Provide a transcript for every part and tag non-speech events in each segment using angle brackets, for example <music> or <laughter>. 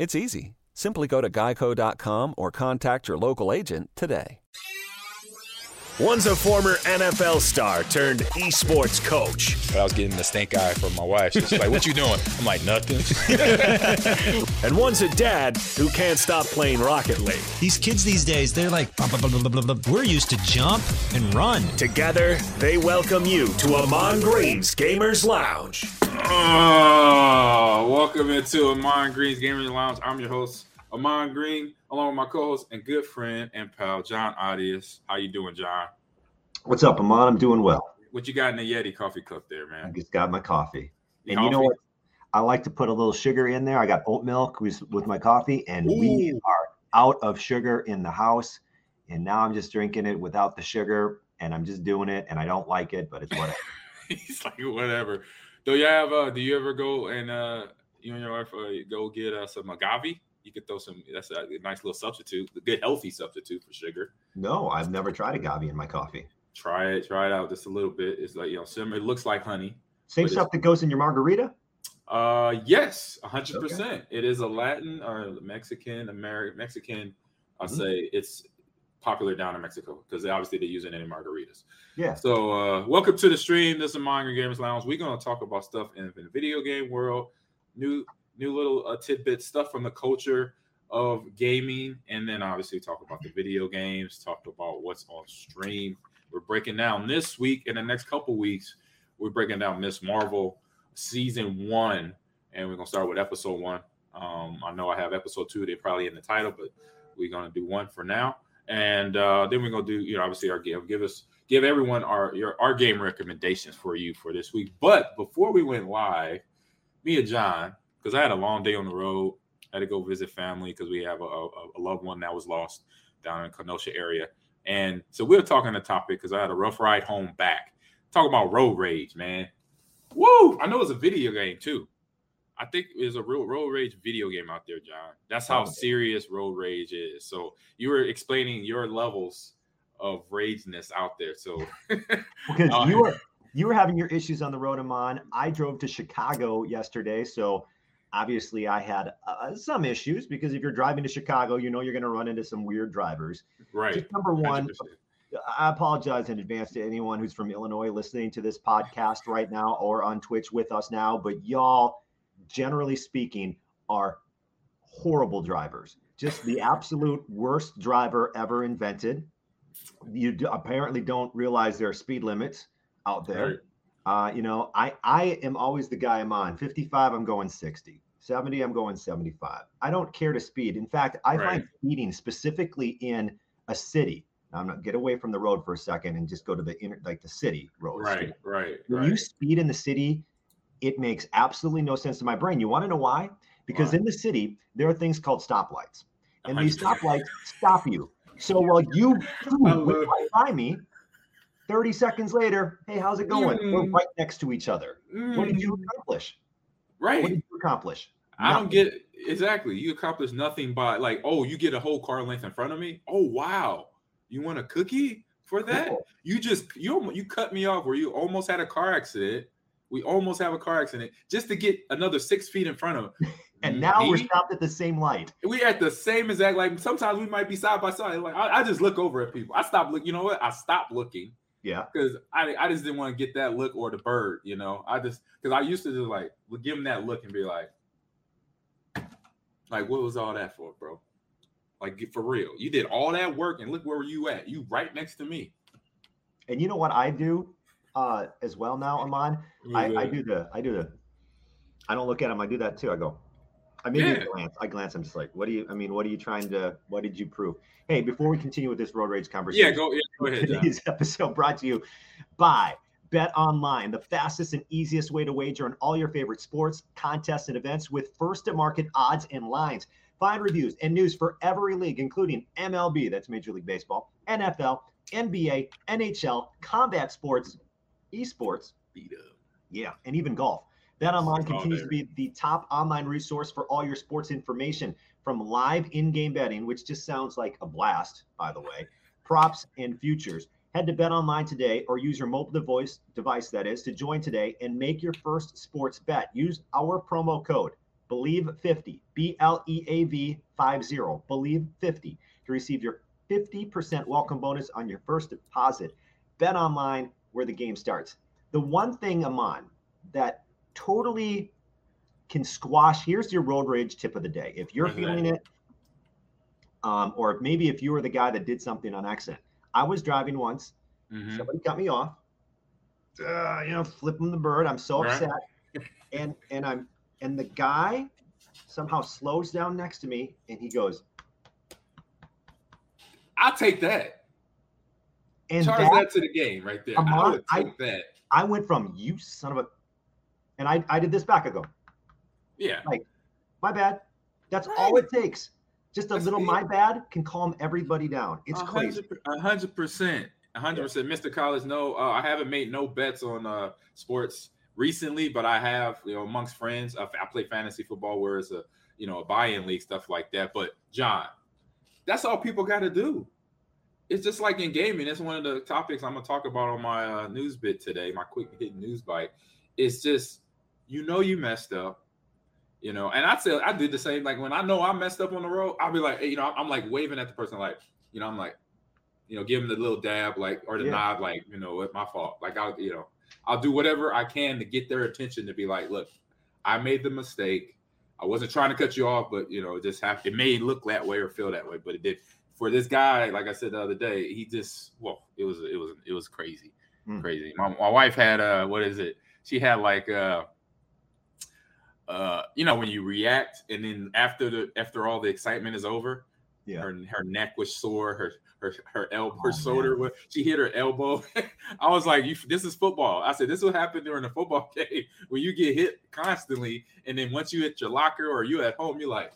It's easy. Simply go to geico.com or contact your local agent today. One's a former NFL star turned esports coach. But I was getting the stink eye from my wife. She's like, "What you doing?" I'm like, "Nothing." <laughs> and one's a dad who can't stop playing Rocket League. These kids these days, they're like, blah, blah, blah, we're used to jump and run. Together, they welcome you to Ahman Green's Gamers Lounge. Oh, welcome into Ahman Green's Gamers Lounge. I'm your host, Ahman Green, along with my co-host and good friend and pal Jon Audius. How you doing, Jon? What's up, Ahman? I'm doing well. What you got in the Yeti coffee cup there, man? I just got my coffee. And coffee? you know what? I like to put a little sugar in there. I got oat milk with, with my coffee, and Ooh. we are out of sugar in the house. And now I'm just drinking it without the sugar, and I'm just doing it, and I don't like it, but it's whatever. <laughs> He's like, whatever. Do you have? Uh, do you ever go and uh, you and your wife uh, go get uh, some agave? You could throw some. That's a nice little substitute, a good healthy substitute for sugar. No, I've never tried agave in my coffee. Try it. Try it out just a little bit. It's like you know, similar. It looks like honey. Same stuff that goes in your margarita. Uh, yes, hundred okay. percent. It is a Latin or Mexican American Mexican. I'll mm-hmm. say it's popular down in Mexico because obviously they use it in margaritas. Yeah. So uh, welcome to the stream. This is Manga Games Lounge. We're gonna talk about stuff in the video game world, new new little uh, tidbits, stuff from the culture of gaming, and then obviously talk about the video games, talk about what's on stream. We're breaking down this week in the next couple weeks. We're breaking down Ms. Marvel season one, and we're gonna start with episode one. Um, I know I have episode two; they're probably in the title, but we're gonna do one for now, and uh, then we're gonna do you know obviously our game. Give us give everyone our your our game recommendations for you for this week. But before we went live, me and Jon because I had a long day on the road. I had to go visit family because we have a, a, a, loved one that was lost down in Kenosha area. And so we are talking the topic because I had a rough ride home back. Talking about road rage, man. Woo! I know it's a video game too. I think there's a real road rage video game out there, Jon. That's how serious road rage is. So you were explaining your levels of rageness out there. So <laughs> because <laughs> you were you were having your issues on the road, Ahman. I drove to Chicago yesterday, so obviously I had uh, some issues because if you're driving to Chicago, you know you're going to run into some weird drivers. Right. Just number one, 100%. I apologize in advance to anyone who's from Illinois listening to this podcast right now or on Twitch with us now, but y'all, generally speaking, are horrible drivers. Just the absolute worst driver ever invented. You do, apparently don't realize there are speed limits out there. Right. Uh, you know, I I am always the guy I'm on. 55, I'm going 60. 70, I'm going 75. I don't care to speed. In fact, I right. find speeding specifically in a city. Now, I'm not get away from the road for a second and just go to the inner like the city road. Right, right. When right. you speed in the city, it makes absolutely no sense to my brain. You want to know why? Because why? in the city, there are things called stoplights. And these <laughs> stoplights stop you. So while you <laughs> by me, 30 seconds later, hey, how's it going? Mm. We're right next to each other. Mm. What did you mm. accomplish? Right. What did you accomplish? I don't get exactly. You accomplish nothing by like, oh, you get a whole car length in front of me. Oh wow, you want a cookie for that? You just you you cut me off where you almost had a car accident. We almost have a car accident just to get another six feet in front of. <laughs> and now me. we're stopped at the same light. We at the same exact like. Sometimes we might be side by side. Like I, I just look over at people. I stop look. You know what? I stop looking yeah. Because I, I just didn't want to get that look or the bird, you know. I just because I used to just like give him that look and be like, like, what was all that for, bro? Like for real. You did all that work and look where you at. You right next to me. And you know what I do uh as well now, Ahman? I, I do the I do the I don't look at him, I do that too. I go, I mean, yeah. glance. I glance. I'm just like, what do you? I mean, what are you trying to? What did you prove? Hey, before we continue with this road rage conversation, yeah, go. Yeah, go ahead. Today's <laughs> episode brought to you by Bet Online, the fastest and easiest way to wager on all your favorite sports, contests, and events with first to market odds and lines. Find reviews and news for every league, including MLB, that's Major League Baseball, NFL, NBA, NHL, combat sports, esports, yeah, and even golf. Bet Online continues to be the top online resource for all your sports information from live in game betting, which just sounds like a blast, by the way, props and futures. Head to Bet Online today or use your mobile device, device that is, to join today and make your first sports bet. Use our promo code BLEAV50, B L E A V 50, BLEAV50 to receive your 50% welcome bonus on your first deposit. Bet Online, where the game starts. The one thing, Ahman, that totally can squash. Here's your road rage tip of the day. If you're feeling it, um, or maybe if you were the guy that did something on accident. I was driving once. Mhm. Somebody cut me off. Uh, you know, flipping the bird. I'm so Right. upset. And and I'm and the guy somehow slows down next to me and he goes, I'll take that. and Charge that, that to the game right there. I would I- take that. I went from you son of a and I, I did this back. I go, Yeah. my bad. That's Right. all it takes. Just a That's little it. my bad can calm everybody down. It's A crazy. hundred- A hundred percent. A hundred percent. Mr. College, no, uh, I haven't made no bets on uh, sports recently, but I have, you know, amongst friends. I, I play fantasy football where it's a, you know, a buy-in league, stuff like that. But John, that's all people got to do. It's just like in gaming. That's one of the topics I'm gonna talk about on my uh, news bit today, my quick hit news bite. It's just, you know, you messed up. You know, and I say I did the same. Like when I know I messed up on the road, I'll be like, you know, I'm like waving at the person, like, you know, I'm like, you know, give them the little dab, like, or the Yeah. nod, like, you know, it's my fault. Like, I'll, you know, I'll do whatever I can to get their attention to be like, look, I made the mistake. I wasn't trying to cut you off, but you know, it just have it may look that way or feel that way, but it did. For this guy, like I said the other day, he just, well, it was, it was, it was crazy, Hmm. crazy. My, my wife had, uh, what is it? She had like, uh, uh, you know, when you react and then after the after all the excitement is over, Yeah. her her neck was sore, her her her elbow, her Oh, shoulder was she hit her elbow. <laughs> I was like, you, this is football. I said, this will happen during a football <laughs> game when you get hit constantly, and then once you hit your locker or you at home, you're like,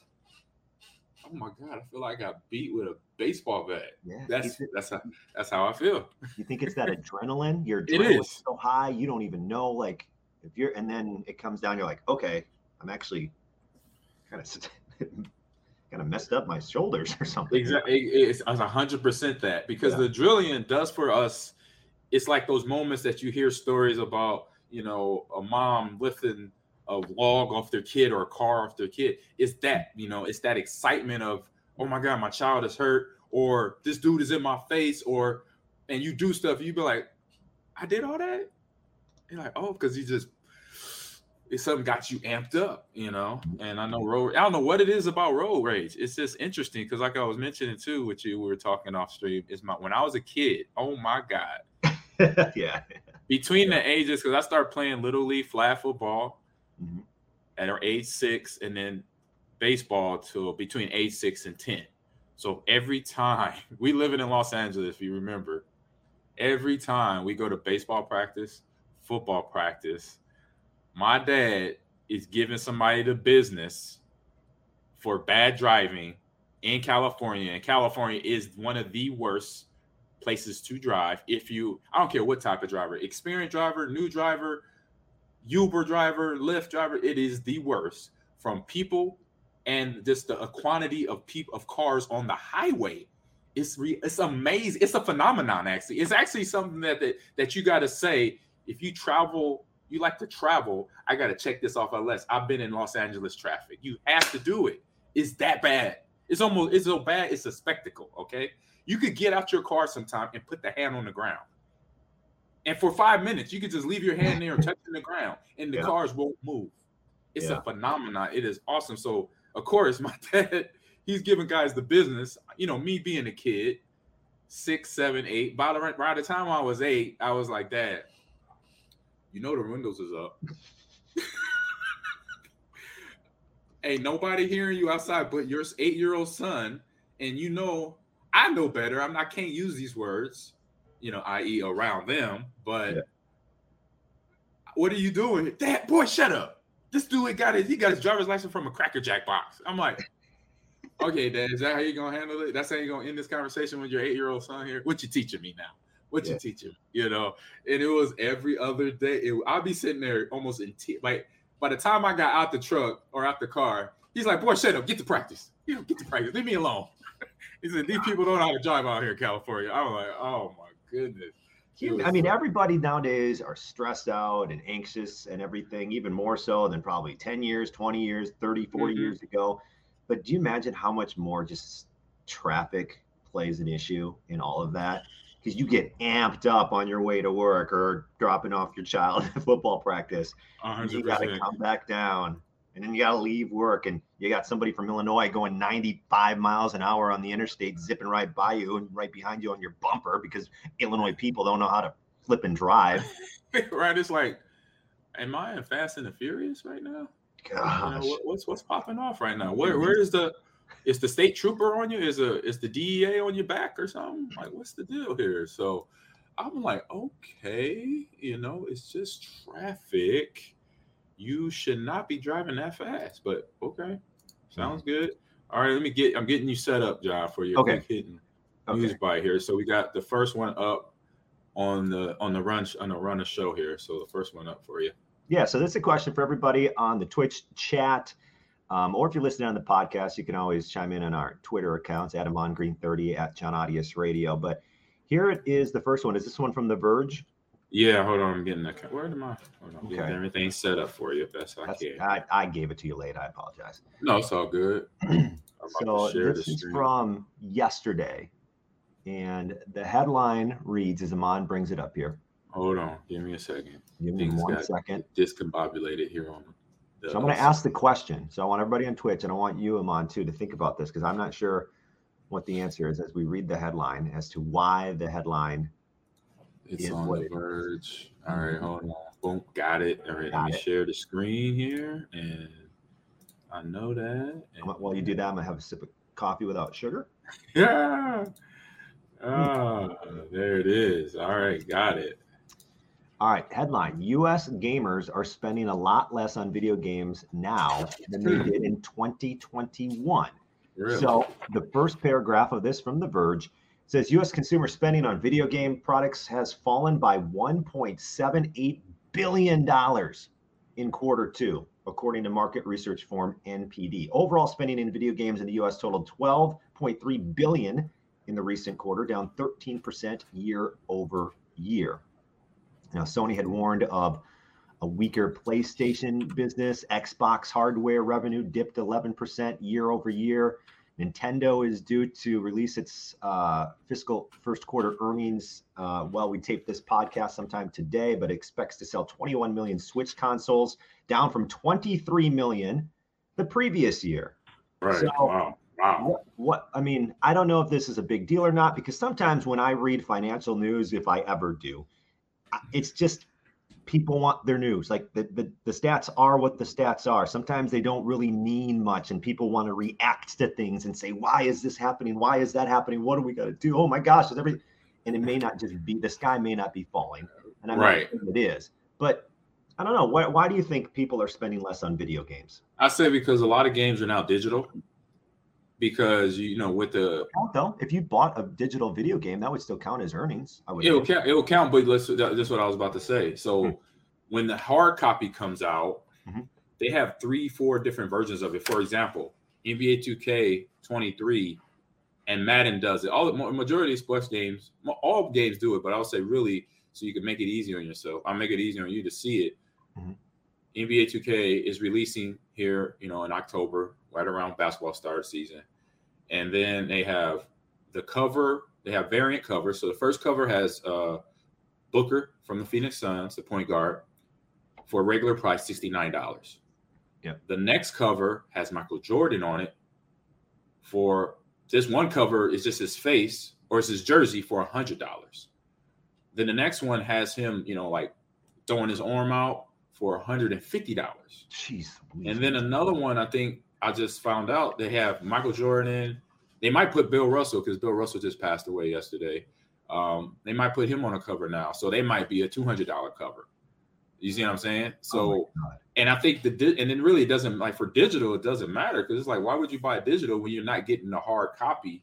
oh my god, I feel like I got beat with a baseball bat. Yeah. That's thi- that's how that's how I feel. you think it's that adrenaline? Your <laughs> It adrenaline's is. so high, you don't even know. Like, if you're, and then it comes down, you're like, okay, I'm actually kind of <laughs> kind of messed up my shoulders or something. Exactly, it's a hundred percent that because Yeah. the drilling does for us. It's like those moments that you hear stories about, you know, a mom lifting a log off their kid or a car off their kid. It's that, you know, it's that excitement of, oh my god, my child is hurt, or this dude is in my face, or and you do stuff, you be like, I did all that. You're like, oh, because you just it's something got you amped up, you know. And I know road. I don't know what it is about road rage. It's just interesting because, like I was mentioning too, with you, we were talking off stream. Is my when I was a kid. Oh my god! <laughs> yeah. Between the ages, because I started playing little league flag football Mhm. at our age six, and then baseball till between age six and ten. So every time <laughs> we live in Los Angeles, if you remember, every time we go to baseball practice, football practice, my dad is giving somebody the business for bad driving in California. And California is one of the worst places to drive. If you, I don't care what type of driver, experienced driver, new driver, Uber driver, Lyft driver, it is the worst from people and just the quantity of people of cars on the highway. It's re, it's amazing. It's a phenomenon. Actually, it's actually something that that, that you got to say if you travel. You like to travel. I got to check this off our list. I've been in Los Angeles traffic. You have to do it. It's that bad. It's almost it's so bad. It's a spectacle. Okay, you could get out your car sometime and put the hand on the ground. And for five minutes, you could just leave your hand there touching the ground, and the Yeah. cars won't move. It's Yeah. a phenomenon. It is awesome. So, of course, <laughs> my dad, he's giving guys the business. You know, me being a kid, six, seven, eight. By the by the time I was eight, I was like, Dad, you know the windows is up. <laughs> Ain't nobody hearing you outside but your eight-year-old son, and you know I know better. I'm not can't use these words, you know, i.e. around them, but Yeah. what are you doing? Dad, boy, shut up. This dude got his he got his driver's license from a Cracker Jack box. I'm like, okay, Dad, is that how you're gonna handle it? That's how you're gonna end this conversation with your eight year old son here? What you teaching me now? What you Yeah. teaching? me? You know, and it was every other day. It, I'd be sitting there almost in te- like by the time I got out the truck or out the car, he's like, boy, shut up, get to practice. You know, get to practice. Leave me alone. <laughs> he said, these people don't know how to drive out here in California. I'm like, oh my goodness. I mean, everybody nowadays are stressed out and anxious and everything, even more so than probably 10 years, 20 years, 30, 40 Mhm. years ago. But do you imagine how much more just traffic plays an issue in all of that? Because you get amped up on your way to work or dropping off your child <laughs> at football practice. you got to come back down. And then you got to leave work, and you got somebody from Illinois going 95 miles an hour on the interstate, zipping right by you and right behind you on your bumper because Illinois people don't know how to flip and drive. <laughs> right? It's like, am I in Fast and the Furious right now? You know, Gosh. what, what's what's popping off right now? Where where is the is the state trooper on you? Is a is the DEA on your back or something? Like, what's the deal here? So I'm like, okay, you know, it's just traffic. You should not be driving that fast, but okay, sounds mm-hmm. good. All right, let me get. I'm getting you set up, Jon, for your Okay. hitting news Okay. bite here. So we got the first one up on the on the run on the run of show here. So the first one up for you. Yeah. So this is a question for everybody on the Twitch chat. Um, or if you're listening on the podcast, you can always chime in on our Twitter accounts, Ahman Green 30 at Jon Audius Radio. But here it is the first one. Is this one from The Verge? Yeah, hold on. I'm getting that. Where am I? Hold on. Getting Okay. everything set up for you best I That's, can. I, I gave it to you late. I apologize. no, it's all good. <clears throat> So this is from yesterday, and the headline reads as Ahman brings it up here. Hold on. Give me a second. Give me Things one second. Discombobulated here on the. So I'm going to ask the question. So I want everybody on Twitch, and I want you, Ahman, too, to think about this because I'm not sure what the answer is as we read the headline as to why the headline. It's is on what the verge. All right, hold on. Boom, got it. All right, Got let me it. share the screen here, and I know that. and- While you do that, I'm going to have a sip of coffee without sugar. Yeah. <laughs> Ah, there it is. All right, got it. All right, headline US gamers are spending a lot less on video games now than they Hmm. did in 2021. Really? So the first paragraph of this from The Verge says U.S. consumer spending on video game products has fallen by 1.78 billion dollars in quarter two, according to market research firm NPD. Overall spending in video games in the U.S. totaled 12.3 billion in the recent quarter, down 13% year over year. Now, Sony had warned of a weaker PlayStation business. Xbox hardware revenue dipped 11% year over year. Nintendo is due to release its uh, fiscal first quarter earnings uh, while we tape this podcast sometime today, but expects to sell 21 million Switch consoles, down from 23 million the previous year. right. so- wow. Wow. What, what I mean, I don't know if this is a big deal or not because sometimes when I read financial news, if I ever do, it's just people want their news. Like the, the the stats are what the stats are. Sometimes they don't really mean much, and people want to react to things and say, "Why is this happening? Why is that happening? What do we got to do? Oh my gosh, is everything?" And it may not just be the sky may not be falling, and I'm Right. it is, but I don't know. Why, why do you think people are spending less on video games? I say because a lot of games are now digital. Because you know, with the count though. If you bought a digital video game, that would still count as earnings. I would. It'll think. count. It'll count. But let's. that- That's what I was about to say. So Hmm. when the hard copy comes out, Mhm. they have three, four different versions of it. For example, NBA 2K 23 and Madden does it. All the majority of sports games, all games do it. But I'll say really, so you can make it easy on yourself. I'll make it easy on you to see it. Mhm. NBA 2K is releasing here, you know, in October, right around basketball start season. And then they have the cover, they have variant covers. So the first cover has uh Booker from the Phoenix Suns, the point guard, for a regular price, $69. Yep. The next cover has Michael Jordan on it for this one cover is just his face or it's his jersey for $100. Then the next one has him, you know, like throwing his arm out for $150. Jeez. And then another one, I think I just found out they have Michael Jordan. They might put Bill Russell because Bill Russell just passed away yesterday. Um, they might put him on a cover now, so they might be a two hundred dollar cover. You see what I'm saying? Oh So, God. and I think the di- and then really it doesn't like for digital, it doesn't matter because it's like why would you buy digital when you're not getting the hard copy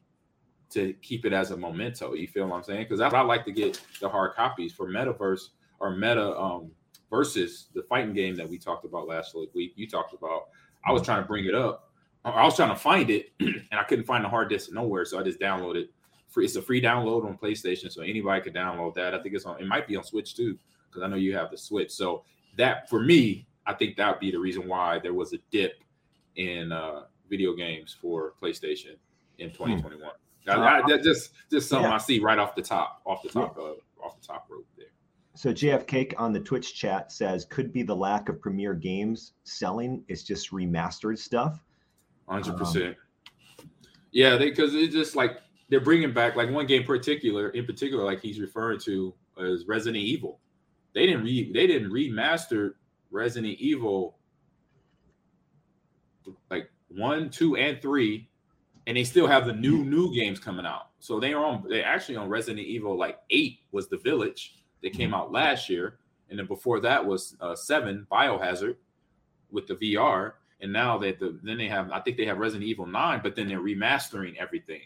to keep it as a memento? You feel what I'm saying? Because I, I like to get the hard copies for Metaverse or Meta um versus the fighting game that we talked about last week. You talked about. I was trying to bring it up. I- was trying to find it <clears throat> and I couldn't find the hard disk nowhere, so I just downloaded. Free, it's a free download on PlayStation, so anybody could download that. I think it's on. It might be on Switch too, because I know you have the Switch. So that for me, I think that would be the reason why there was a dip in uh, video games for PlayStation in 2021. I- I- that just just something Yeah. I see right off the top, off the top of off the top rope. So JF Cake on the Twitch chat says could be the lack of premier games selling. It's just remastered stuff. Hundred Um, percent. Yeah, because it's just like they're bringing back like one game particular in particular, like he's referring to as Resident Evil. They didn't re they didn't remaster Resident Evil like one, two, and three, and they still have the new new games coming out. So they are on they actually on Resident Evil like eight was the Village that came out last year, and then before that was uh, seven Biohazard with the VR, and now they the then they have I think they have Resident Evil nine, but then they're remastering everything.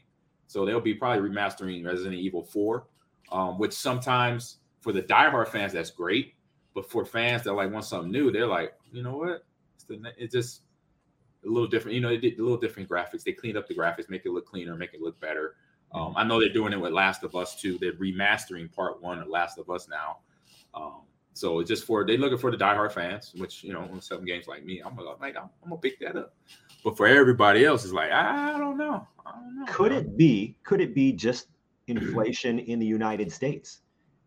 So they'll be probably remastering Resident Evil four, um, which sometimes for the diehard fans that's great, but for fans that like want something new, they're like, you know what, it's, the, it's just a little different. You know, they did a little different graphics. They cleaned up the graphics, make it look cleaner, make it look better. Um, I know they're doing it with Last of Us too. They're remastering Part One of Last of Us now. Um, so it's just for they're looking for the diehard fans, which you know, on some games like me, I'm gonna like I'm, I'm gonna pick that up. But for everybody else, it's like I don't know. I don't know. Could it be? Could it be just inflation in the United States?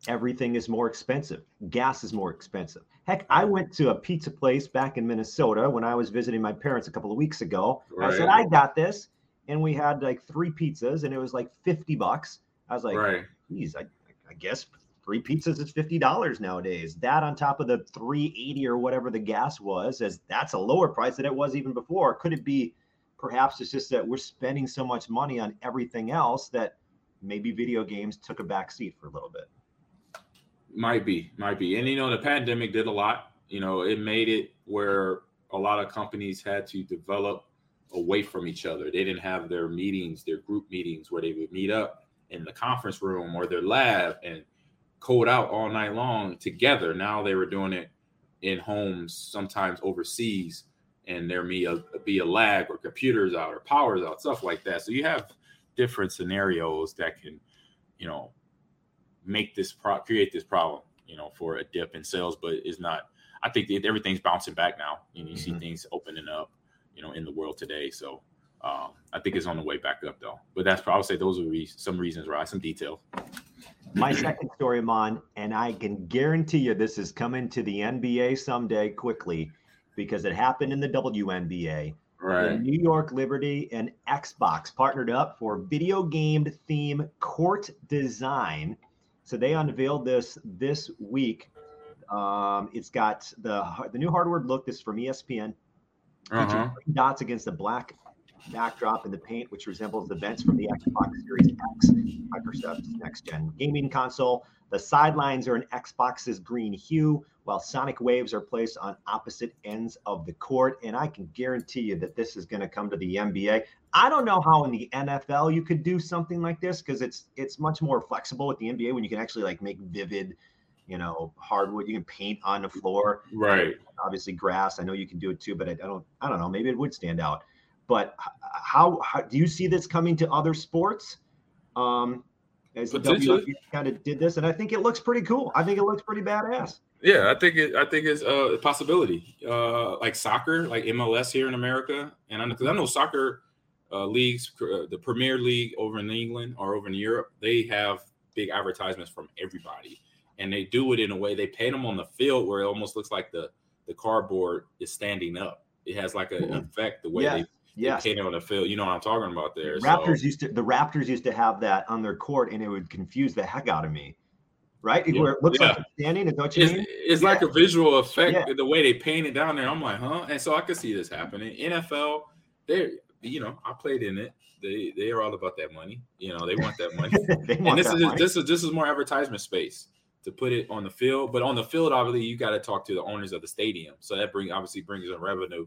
Everything is more expensive. Gas is more expensive. Heck, I went to a pizza place back in Minnesota when I was visiting my parents a couple of weeks ago. I said, I got this. And we had like three pizzas and it was like 50 bucks. I was like, right? geez, I, I guess three pizzas is fifty dollars nowadays. That on top of the three eighty or whatever the gas was, as that's a lower price than it was even before. Could it be perhaps it's just that we're spending so much money on everything else that maybe video games took a back seat for a little bit? Might be, might be. And you know, the pandemic did a lot. You know, it made it where a lot of companies had to develop away from each other. They didn't have their meetings, their group meetings where they would meet up in the conference room or their lab and code out all night long together. Now they were doing it in homes, sometimes overseas, and there may be a lag or computers out or powers out, stuff like that. So you have different scenarios that can, you know, make this pro- create this problem, you know, for a dip in sales, but it's not. I think everything's bouncing back now. You know, you see Mhm. things opening up, you know, in the world today. So um, I think it's on the way back up though. But that's probably say those are re- some reasons, right? Some details. My second story, Mon, and I can guarantee you this is coming to the NBA someday quickly because it happened in the WNBA. The Right. New York Liberty and Xbox partnered up for video game theme court design. So they unveiled this this week. Um, it's got the the new hardware look. This is from ESPN. Uh-huh. Dots against a black backdrop in the paint, which resembles the vents from the Xbox Series X, Microsoft's next gen gaming console. The sidelines are in Xbox's green hue, while sonic waves are placed on opposite ends of the court. And I can guarantee you that this is going to come to the NBA. I don't know how in the NFL you could do something like this because it's it's much more flexible with the NBA when you can actually like make vivid, you know, hardwood. You can paint on the floor Right. obviously grass. I know you can do it too, but I, I don't. I don't know. Maybe it would stand out. But how, how do you see this coming to other sports? Um, as the Potentially. Kind of did this, and I think it looks pretty cool. I think it looks pretty badass. Yeah, I think it. I think it's uh, a possibility. Uh, like soccer, like MLS here in America, and because I know soccer uh, leagues, uh, the Premier League over in England or over in Europe, they have big advertisements from everybody, and they do it in a way they paint them on the field where it almost looks like the the cardboard is standing up. It has like an effect the way Yeah. they, paint it on the field. You know what I'm talking about there. So- Raptors used to the Raptors used to have that on their court, and it would confuse the heck out of me. Right? Yeah. Where it looks like Yeah. it's standing. Is that what you it's, mean? it's like a visual effect Yeah. the way they paint it down there. I'm like, huh? And so I could see this happening. NFL, they, you know, I played in it. They they are all about that money. You know, they want that money. <laughs> they and this is money. this is this is more advertisement space. To put it on the field. But on the field, obviously, you got to talk to the owners of the stadium. So that bring obviously brings in revenue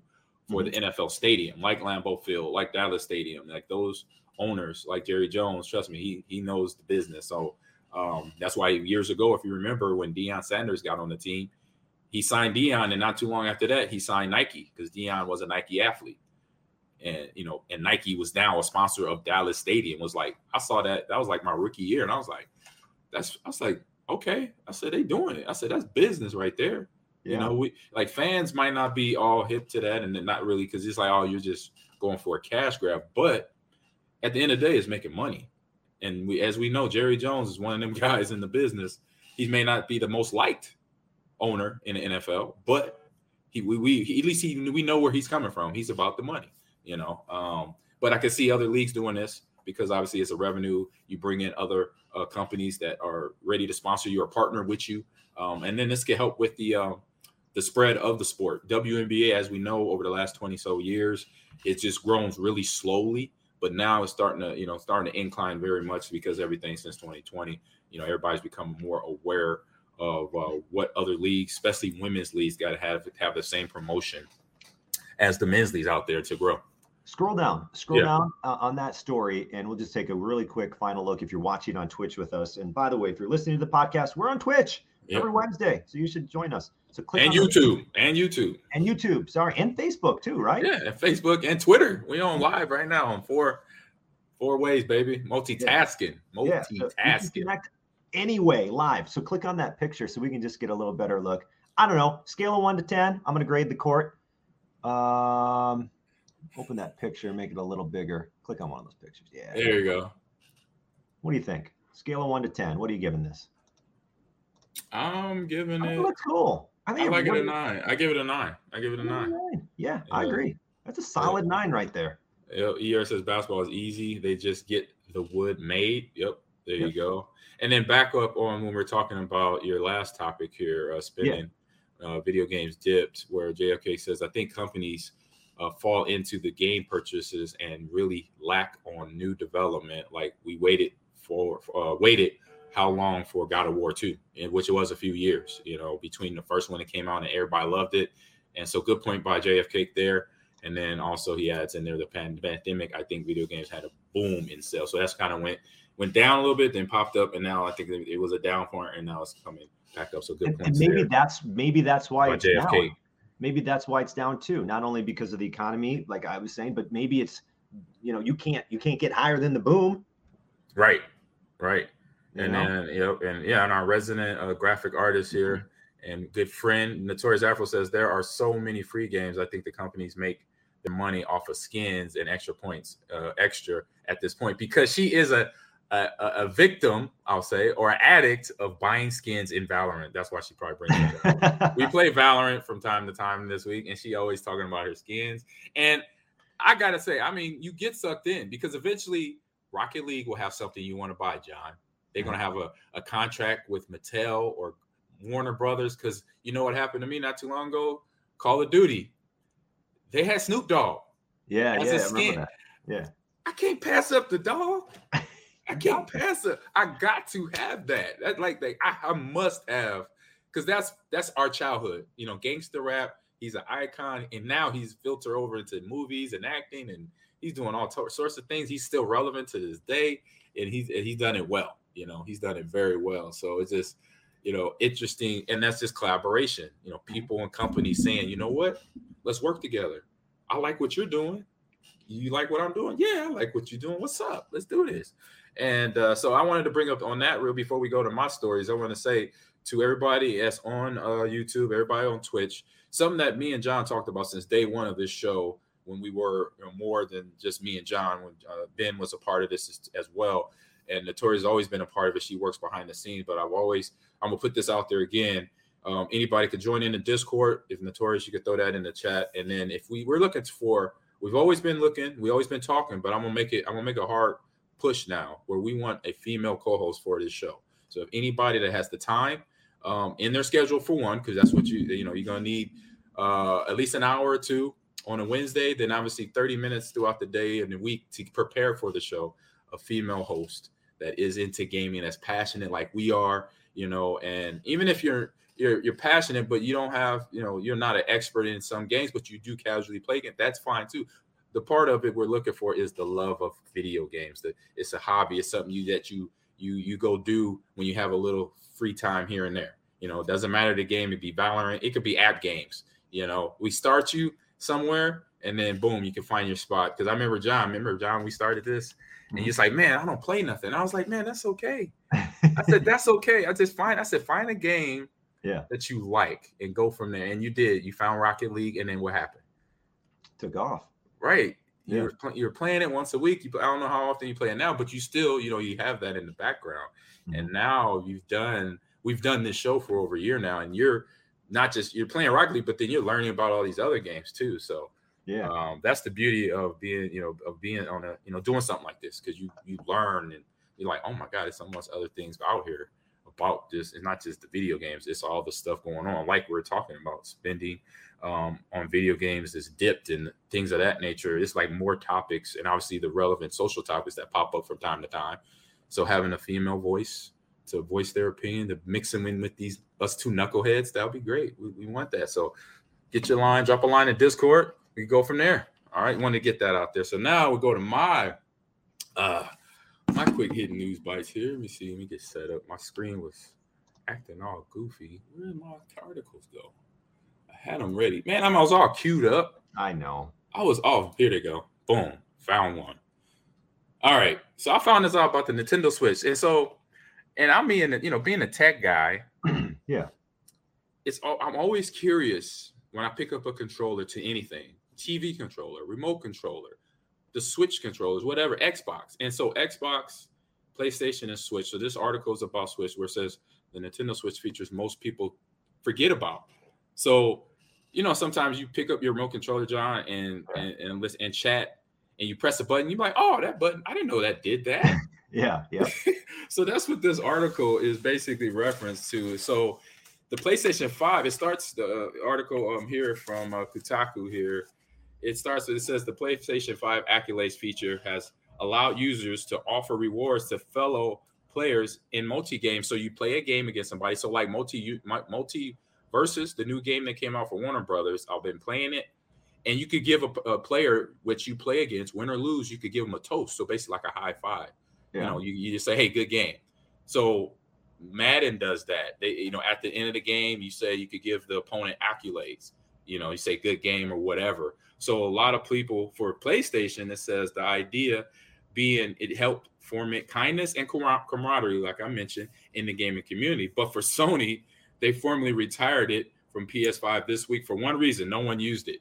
for the NFL stadium, like Lambeau Field, like Dallas Stadium, like those owners, like Jerry Jones. Trust me, he he knows the business. So um, that's why years ago, if you remember, when Deion Sanders got on the team, he signed Deion, and not too long after that, he signed Nike because Deion was a Nike athlete. And you know, and Nike was now a sponsor of Dallas Stadium. Was like, I saw that. That was like my rookie year, and I was like, that's. I was like, okay. I said they doing it. I said that's business right there. You know, we like fans might not be all hip to that, and not really because it's like, oh, you're just going for a cash grab. But at the end of the day, it's making money. And we, as we know, Jerry Jones is one of them <laughs> guys in the business. He may not be the most liked owner in the NFL, but he we, we he, at least he we know where he's coming from. He's about the money, you know. Um, but I can see other leagues doing this because obviously it's a revenue. You bring in other uh, companies that are ready to sponsor you or partner with you, um, and then this can help with the uh, the spread of the sport. WNBA, as we know, over the last twenty so years, it's just grown really slowly but now it's starting to you know starting to incline very much because everything since 2020 you know everybody's become more aware of uh, what other leagues especially women's leagues got to have have the same promotion as the men's leagues out there to grow scroll down scroll yeah. down uh, on that story and we'll just take a really quick final look if you're watching on twitch with us and by the way if you're listening to the podcast we're on twitch yep. every wednesday so you should join us so click and YouTube and YouTube and YouTube. Sorry, and Facebook too, right? Yeah, and Facebook and Twitter. We on live right now on four four ways, baby. Multitasking, multitasking. Yeah, so connect anyway live. So click on that picture so we can just get a little better look. I don't know, scale of one to ten. I'm gonna grade the court. Um, open that picture, make it a little bigger. Click on one of those pictures. Yeah. There you go. What do you think? Scale of one to ten. What are you giving this? I'm giving it. looks cool. I think I like it a nine. I give it a nine. I give it a nine. nine. Yeah, yeah, I agree. That's a solid yeah. nine right there. ER says basketball is easy. They just get the wood made. Yep, there yep. you go. And then back up on when we're talking about your last topic here, uh, spinning yeah. uh, video games dipped, where JFK says, I think companies uh, fall into the game purchases and really lack on new development. Like we waited for, uh, waited how long for God of War 2, in which it was a few years, you know, between the first one that came out and everybody loved it. And so good point by JFK there. And then also he adds in there the pandemic. I think video games had a boom in sales. So that's kind of went went down a little bit, then popped up, and now I think it was a down point, and now it's coming back up. So good point. maybe there. that's maybe that's why by it's JFK. Maybe that's why it's down too. Not only because of the economy, like I was saying, but maybe it's you know you can't you can't get higher than the boom. Right. Right and know? then yep, and yeah, and our resident uh, graphic artist here mm-hmm. and good friend Notorious Afro says there are so many free games. I think the companies make their money off of skins and extra points, uh, extra at this point because she is a, a a, victim, I'll say, or an addict of buying skins in Valorant. That's why she probably brings it up. <laughs> we play Valorant from time to time this week, and she always talking about her skins. And I gotta say, I mean, you get sucked in because eventually Rocket League will have something you want to buy, Jon. They're going to have a, a contract with Mattel or Warner Brothers because you know what happened to me not too long ago? Call of Duty. They had Snoop Dogg. Yeah, yeah, I remember that. Yeah. I can't pass up the dog. I can't pass it. I got to have that. That like they, I, I must have because that's that's our childhood. You know, gangster rap. He's an icon, and now he's filtered over into movies and acting, and he's doing all t- sorts of things. He's still relevant to this day, and he's and he's done it well. You know, he's done it very well. So it's just, you know, interesting. And that's just collaboration. You know, people and companies saying, you know what, let's work together. I like what you're doing. You like what I'm doing? Yeah, I like what you're doing. What's up? Let's do this. And uh, so I wanted to bring up on that real before we go to my stories. I want to say to everybody that's on uh, YouTube, everybody on Twitch, something that me and Jon talked about since day one of this show when we were you know, more than just me and Jon, when uh, Ben was a part of this as, as well, and Notorious has always been a part of it. She works behind the scenes, but I've always I'm gonna put this out there again. Um, anybody could join in the Discord. If Notorious, you could throw that in the chat. And then if we we're looking for, we've always been looking, we always been talking, but I'm gonna make it. I'm gonna make a hard push now where we want a female co-host for this show. So if anybody that has the time um, in their schedule for one, because that's what you you know you're gonna need uh, at least an hour or two on a Wednesday, then obviously 30 minutes throughout the day and the week to prepare for the show, a female host that is into gaming, that's passionate like we are, you know, and even if you're you're you're passionate, but you don't have, you know, you're not an expert in some games, but you do casually play it, that's fine too. The part of it we're looking for is the love of video games. That it's a hobby, it's something you that you you you go do when you have a little free time here and there. You know, it doesn't matter the game, it be Valorant, it could be app games. You know, we start you somewhere and then boom, you can find your spot. Because I remember Jon, remember Jon, we started this, and he's like, Man, I don't play nothing. I was like, Man, that's okay. I said, <laughs> That's okay. I just find I said, find a game yeah that you like and go from there. And you did. You found Rocket League, and then what happened? Took off. Right. Yeah. were pl- you were playing it once a week. You, I don't know how often you play it now, but you still, you know, you have that in the background. And Mm-hmm. now you've done, we've done this show for over a year now, and you're not just you're playing Rocket League, but then you're learning about all these other games too. So Yeah. um, that's the beauty of being, you know, of being on a, you know, doing something like this because you you learn and you're like, oh my god, there's so much other things out here about this. It's not just the video games; it's all the stuff going on. Like we're talking about spending um, on video games is dipped and things of that nature. It's like more topics and obviously the relevant social topics that pop up from time to time. So having a female voice to voice their opinion, to mix them in with these us two knuckleheads, that would be great. We, we want that. So get your line, drop a line in Discord. We go from there. All right, want to get that out there. So now we go to my uh my quick hidden news bites here. Let me see. Let me get set up. My screen was acting all goofy. Where did my articles go? I had them ready. Man, I was all queued up. I know. I was off. Here they go. Boom. Found one. All right. So I found this out about the Nintendo Switch. And so, and I'm being, you know, being a tech guy, <clears throat> Yeah. it's I'm always curious when I pick up a controller to anything, TV controller, remote controller, the Switch controllers, whatever, Xbox. And so Xbox, PlayStation, and Switch. So this article is about Switch where it says the Nintendo Switch features most people forget about. So, you know, sometimes you pick up your remote controller, Jon, and and and, listen, and chat, and you press a button. You're like, oh, that button, I didn't know that did that. <laughs> Yeah. Yeah. <laughs> so that's what this article is basically reference to. So the PlayStation 5, it starts the uh, article um here from uh, Kotaku here. It starts with it says the PlayStation 5 accolades feature has allowed users to offer rewards to fellow players in multi games. So you play a game against somebody. So like multi multi versus the new game that came out for Warner Brothers. I've been playing it. And you could give a, a player which you play against, win or lose, you could give them a toast. So basically like a high five. You know, you, you just say, hey, good game. So Madden does that. They, you know, at the end of the game, you say you could give the opponent accolades. You know, you say good game or whatever. So a lot of people for PlayStation, it says the idea being it helped foment kindness and camaraderie, like I mentioned, in the gaming community. But for Sony, they formally retired it from PS5 this week for one reason: no one used it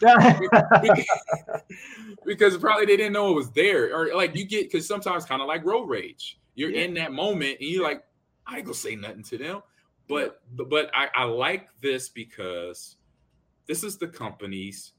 <laughs> <laughs> because probably they didn't know it was there, or like you get because sometimes kind of like road rage, you're Yeah. in that moment and you're like, I ain't gonna say nothing to them, but but, but I, I like this because this is the companies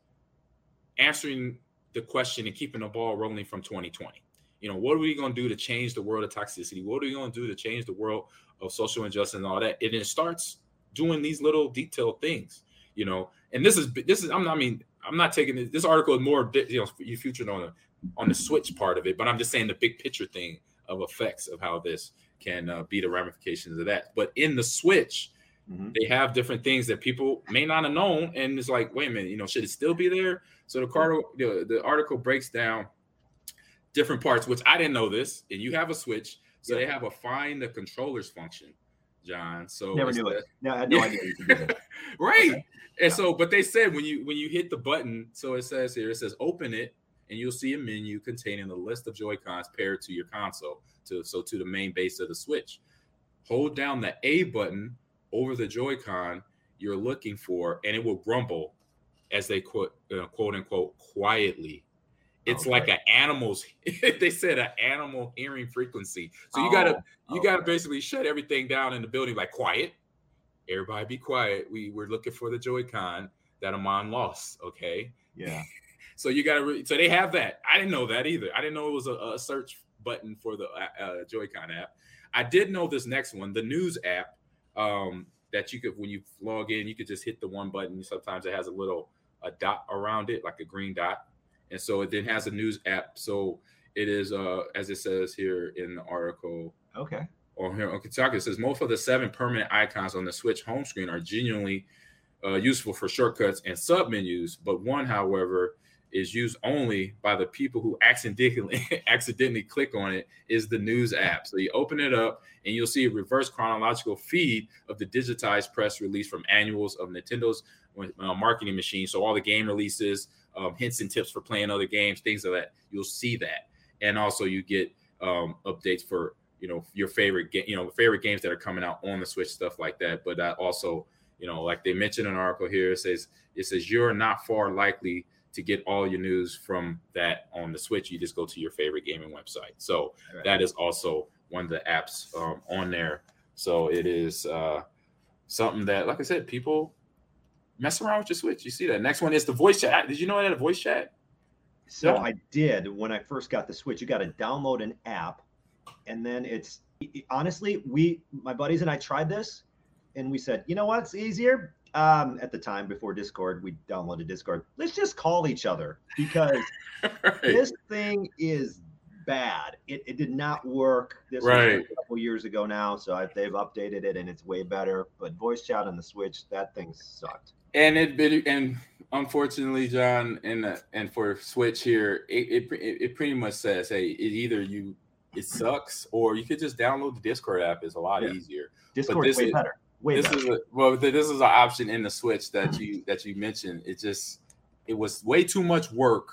answering the question and keeping the ball rolling from 2020. You know, what are we going to do to change the world of toxicity? What are we going to do to change the world of social injustice and all that? And it starts doing these little detailed things, you know. And this is this is I'm not I mean I'm not taking this, this article is more you know you featured on the on the switch part of it, but I'm just saying the big picture thing of effects of how this can uh, be the ramifications of that. But in the switch, Mhm. they have different things that people may not have known, and it's like, wait a minute, you know, should it still be there? So the card, the, the article breaks down different parts, which I didn't know this, and you have a switch, so they have a find the controllers function, Jon. So Never knew it. No, I had <laughs> no Yeah. idea you could do that. <laughs> right. And so, but they said when you when you hit the button, so it says here, it says open it, and you'll see a menu containing a list of Joy Cons paired to your console, to so to the main base of the Switch. Hold down the A button over the Joy-Con you're looking for, and it will rumble as they quote uh, quote unquote quietly. It's Okay. like an animal's. <laughs> they said an animal hearing frequency. So you gotta Oh, you gotta basically shut everything down in the building, like quiet. Everybody be quiet. We we're looking for the Joy-Con that Ahman lost. Okay. Yeah. <laughs> So you gotta. Re- so they have that. I didn't know that either. I didn't know it was a, a search button for the uh, uh, Joy-Con app. I did know this next one, the news app, um, that you could when you log in, you could just hit the one button. Sometimes it has a little a dot around it, like a green dot, and so it then has a news app. So it is uh as it says here in the article Okay. On here on Kotaku, it says most of the seven permanent icons on the Switch home screen are genuinely uh, useful for shortcuts and sub menus, but one, however, is used only by the people who accidentally <laughs> accidentally click on it is the news app. So you open it up and you'll see a reverse chronological feed of the digitized press release from annuals of Nintendo's uh, marketing machine. So all the game releases, um, hints and tips for playing other games, things like that. You'll see that, and also you get um, updates for you know your favorite game, you know favorite games that are coming out on the Switch, stuff like that. But that also, you know, like they mentioned an article here, it says it says you're not far likely to get all your news from that on the Switch. You just go to your favorite gaming website. So Right. that is also one of the apps um, on there. So it is uh, something that, like I said, people mess around with your Switch. You see that. Next one is the voice chat. Did you know that a voice chat? So. I did when I first got the Switch. You got to download an app, and then it's honestly we, my buddies and I tried this, and we said, you know what's easier? Um, at the time before Discord, we downloaded Discord. Let's just call each other because <laughs> right. this thing is bad. It, it did not work. This Right. was a couple years ago now, so I, they've updated it and it's way better. But voice chat on the Switch, that thing sucked. and it bit and unfortunately john and uh, and for switch here it, it it pretty much says hey it either you it sucks or you could just download the discord app it's a lot Yeah. easier Discord's way is- better. Way this better. is a, well this is an option in the switch that you that you mentioned. It just it was way too much work.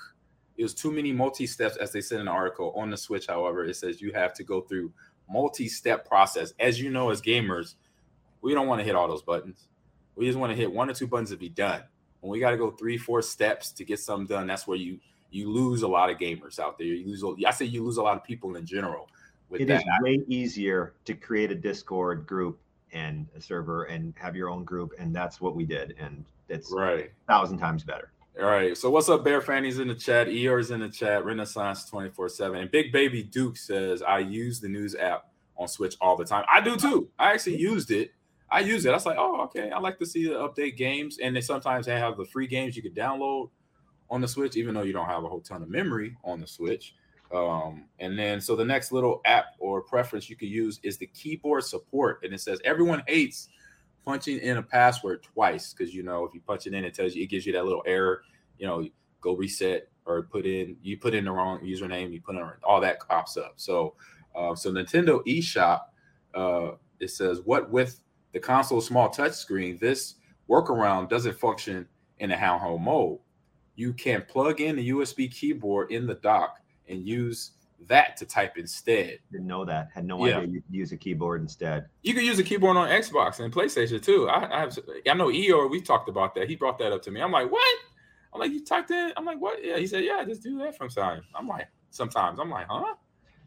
It was too many multi-steps as they said in the article. On the switch however it says you have to go through multi-step process. As you know as gamers we don't want to hit all those buttons. We just want to hit one or two buttons to be done. When we got to go three four steps to get something done that's where you you lose a lot of gamers out there. You lose I say you lose a lot of people in general with It that. is way easier to create a Discord group and a server and have your own group, and that's what we did, and it's right a thousand times better. All right. So what's up, Bear Fanny's in the chat. Eeyore's in the chat. Renaissance 24-7. And Big Baby Duke says, I use the news app on Switch all the time. I do too. I actually used it. I use it. I was like, oh, okay. I like to see the update games. And they sometimes they have the free games you could download on the Switch, even though you don't have a whole ton of memory on the Switch. Um, and then so the next little app or preference you could use is the keyboard support. And it says everyone hates punching in a password twice because you know if you punch it in, it tells you it gives you that little error. You know, go reset or put in you put in the wrong username, you put in all that pops up. So, uh, so Nintendo eShop, uh, it says what with the console small touch screen, this workaround doesn't function in a handheld mode. You can plug in the USB keyboard in the dock and use that to type instead. Didn't know that. Had no Yeah. idea you could use a keyboard instead. You can use a keyboard on Xbox and PlayStation too. I, I have, I know Eeyore. We talked about that. He brought that up to me. I'm like, what? I'm like, you typed in. I'm like, what? Yeah. He said, yeah, just do that from time. I'm like, sometimes. I'm like, huh?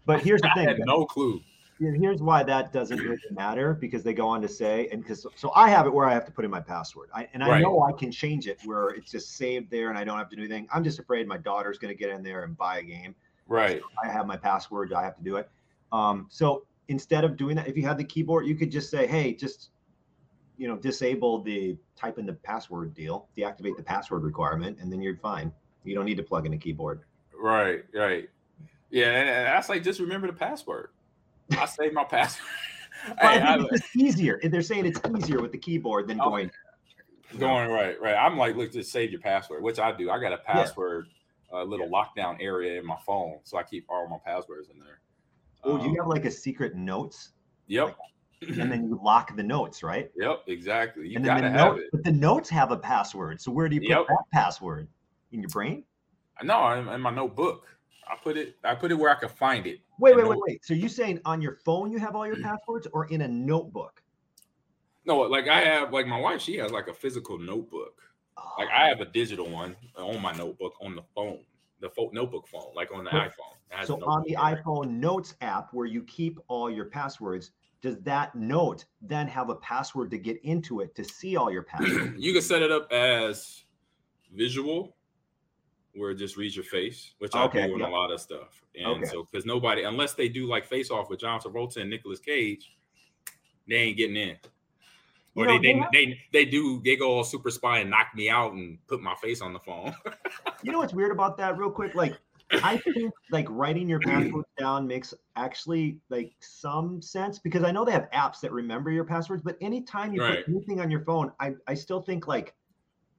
But here's the I thing. had no clue. Here- Here's why that doesn't really matter because they go on to say, and because so I have it where I have to put in my password, I, and I Right. know I can change it where it's just saved there and I don't have to do anything. I'm just afraid my daughter's going to get in there and buy a game. Right. I have my password, I have to do it. Um, so instead of doing that, if you had the keyboard, you could just say, hey, just you know, disable the type in the password deal, deactivate the password requirement, and then you're fine. You don't need to plug in a keyboard. Right. Right. Yeah. And, and that's like, just remember the password. I saved my password. <laughs> Hey, I I, it's easier. They're saying it's easier with the keyboard than Oh, going. going right. Right. I'm like, look, just save your password, which I do. I got a password, a little lockdown area in my phone. So I keep all my passwords in there. Oh, do Um, you have like a secret notes, Yep. and then you lock the notes, right? Yep, exactly. You and gotta the have note, it. but the notes have a password. So where do you put Yep. that password? In your brain? No, in, in my notebook. I put it. I put it where I can find it. Wait, wait, wait, wait. So you saying on your phone you have all your passwords, or in a notebook? No, like I have, like my wife, she has like a physical notebook. Like. I have a digital one on my notebook on the phone, the phone notebook phone, like on the iPhone. It has a So on the iPhone Notes app where you keep all your passwords, does that note then have a password to get into it to see all your <clears throat> passwords? you can set it up as visual, where it just reads your face, which Okay, I do in a lot of stuff. And Okay. so, because nobody, unless they do like Face Off with John Travolta and Nicolas Cage, they ain't getting in. You Or know, they, they, they have- they they do they go all super spy and knock me out and put my face on the phone. <laughs> you know what's weird about that, real quick? Like I think like writing your passwords <clears throat> down makes actually like some sense because I know they have apps that remember your passwords, but anytime you Right. put anything on your phone, I, I still think like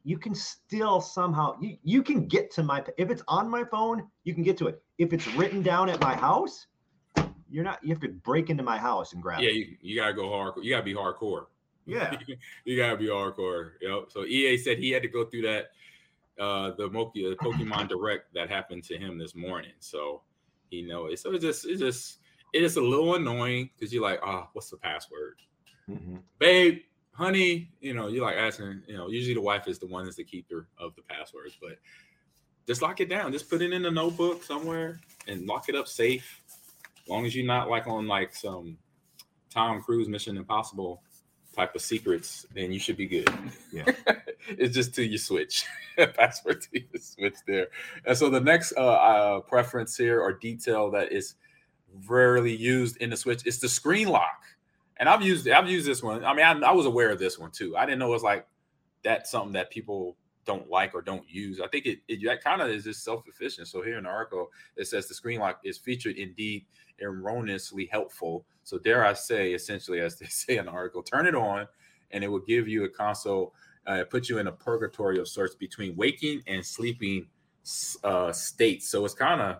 you can still somehow you, you can get to my if it's on my phone, you can get to it. If it's written down at my house, you're not you have to break into my house and grab Yeah, it. you, you gotta go hardcore. You gotta be hardcore. Yeah. <laughs> you gotta be hardcore. Yep. So EA said he had to go through that uh the Moki Pokemon Direct that happened to him this morning. So he knows. So it's just it's just it is a little annoying because you're like, oh, what's the password? Mhm. Babe, honey, you know, you're like asking, you know, usually the wife is the one that's the keeper of the passwords, but just lock it down. Just put it in a notebook somewhere and lock it up safe. As long as you're not like on like some Tom Cruise Mission Impossible type of secrets, then you should be good. Yeah. <laughs> it's just to your switch <laughs> password <laughs> to your switch there. And so the next uh, uh, preference here or detail that is rarely used in the switch is the screen lock. And I've used I've used this one. I mean, I, I was aware of this one too. I didn't know it was like that's something that people don't like or don't use. I think it, it that kind of is just self-efficient. So here in the article, it says the screen lock is featured indeed erroneously helpful. So dare I say, essentially, as they <laughs> say in the article, turn it on, and it will give you a console, uh, put you in a purgatory of sorts between waking and sleeping uh, states. So it's kind of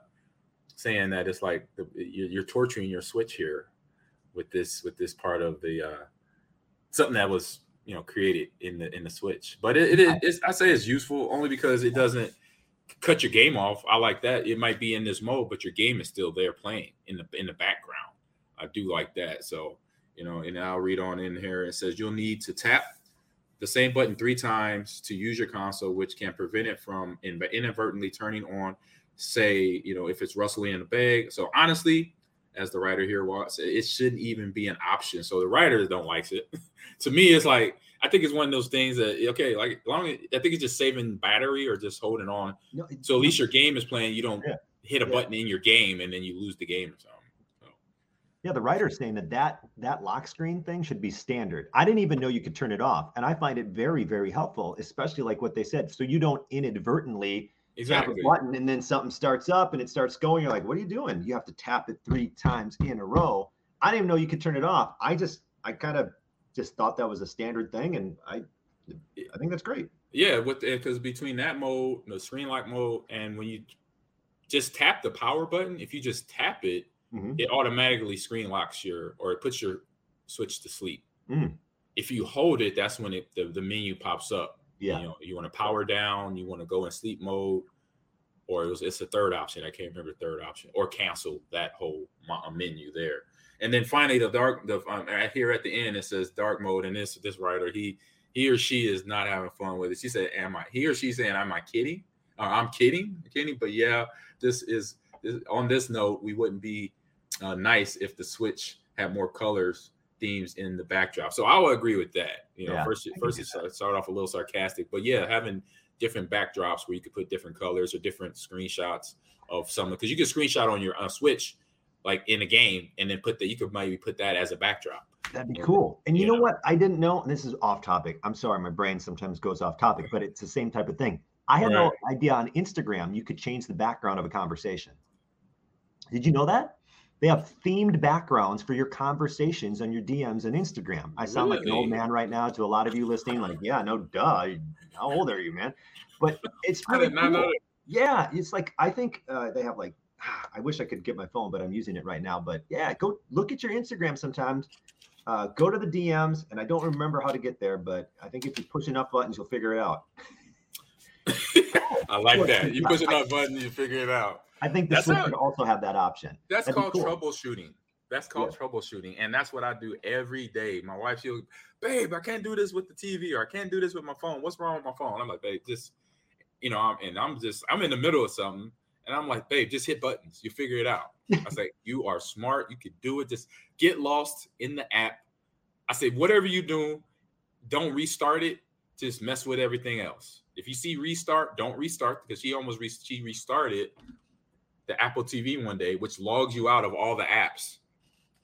saying that it's like the, you're, torturing your switch here with this with this part of the uh, something that was you know created in the in the switch. But it, it is I say it's useful only because it doesn't cut your game off. I like that. It might be in this mode, but your game is still there playing in the in the background. I do like that. So you know, and I'll read on in here. It says you'll need to tap the same button three times to use your console, which can prevent it from in, inadvertently turning on. Say, you know, if it's rustling in the bag. So honestly, as the writer here wants, it shouldn't even be an option. So the writers don't like it. <laughs> to me, it's like I think it's one of those things that okay, like long as, I think it's just saving battery or just holding on. No, So at least your game is playing. You don't Yeah. hit a Yeah. button in your game and then you lose the game or something. Yeah, the writer's saying that that that lock screen thing should be standard. I didn't even know you could turn it off, and I find it very very helpful, especially like what they said, so you don't inadvertently exactly. tap a button and then something starts up and it starts going. You're like, what are you doing? You have to tap it three times in a row. I didn't even know you could turn it off. I just I kind of just thought that was a standard thing, and I I think that's great. Yeah, with because between that mode, the screen lock mode, and when you just tap the power button, if you just tap it, Mhm. it automatically screen locks your or it puts your switch to sleep. Mm. If you hold it, that's when it the, the menu pops up. Yeah. You know, you want to power down, you want to go in sleep mode, or it was it's the third option. I can't remember the third option, or cancel that whole uh, menu there. And then finally, the dark the um, here at the end it says dark mode, and this this writer he he or she is not having fun with it. She said, "Am I?" He or she saying, "Am I kidding?" Or I'm kidding, kidding. But yeah, this is this, on this note, we wouldn't be uh, nice if the Switch had more colors themes in the backdrop. So I would agree with that. You know, Yeah, first first it started off a little sarcastic, but yeah, having different backdrops where you could put different colors or different screenshots of something because you can screenshot on your uh, Switch like in a game and then put that you could maybe put that as a backdrop. That'd be cool. And you Yeah. know what? I didn't know. And this is off topic. I'm sorry, my brain sometimes goes off topic, but it's the same type of thing. I had no idea on Instagram you could change the background of a conversation. Did you know that? They have themed backgrounds for your conversations on your DMs and Instagram. I sound like an old man right now to a lot of you listening. Like, yeah, no, duh. How old are you, man? But it's really cool. Yeah, it's like I think uh, they have like. <sighs> I wish I could get my phone, but I'm using it right now. But yeah, go look at your Instagram sometimes. Uh, go to the DMs, and I don't remember how to get there, but I think if you push enough buttons, you'll figure it out. <laughs> I like that. You push enough buttons, you figure it out. I think the That's Switch also have that option. That's That'd called cool. troubleshooting. That's called troubleshooting, and that's what I do every day. My wife, she'll, babe, I can't do this with the TV, or I can't do this with my phone. What's wrong with my phone? I'm like, babe, just, you know, I'm, and I'm just, I'm in the middle of something, and I'm like, babe, just hit buttons. You figure it out. <laughs> I say, you are smart. You could do it. Just get lost in the app. I say, whatever you do, don't restart it. Just mess with everything else. If you see restart, don't restart because she almost re- she restarted the Apple TV one day, which logs you out of all the apps.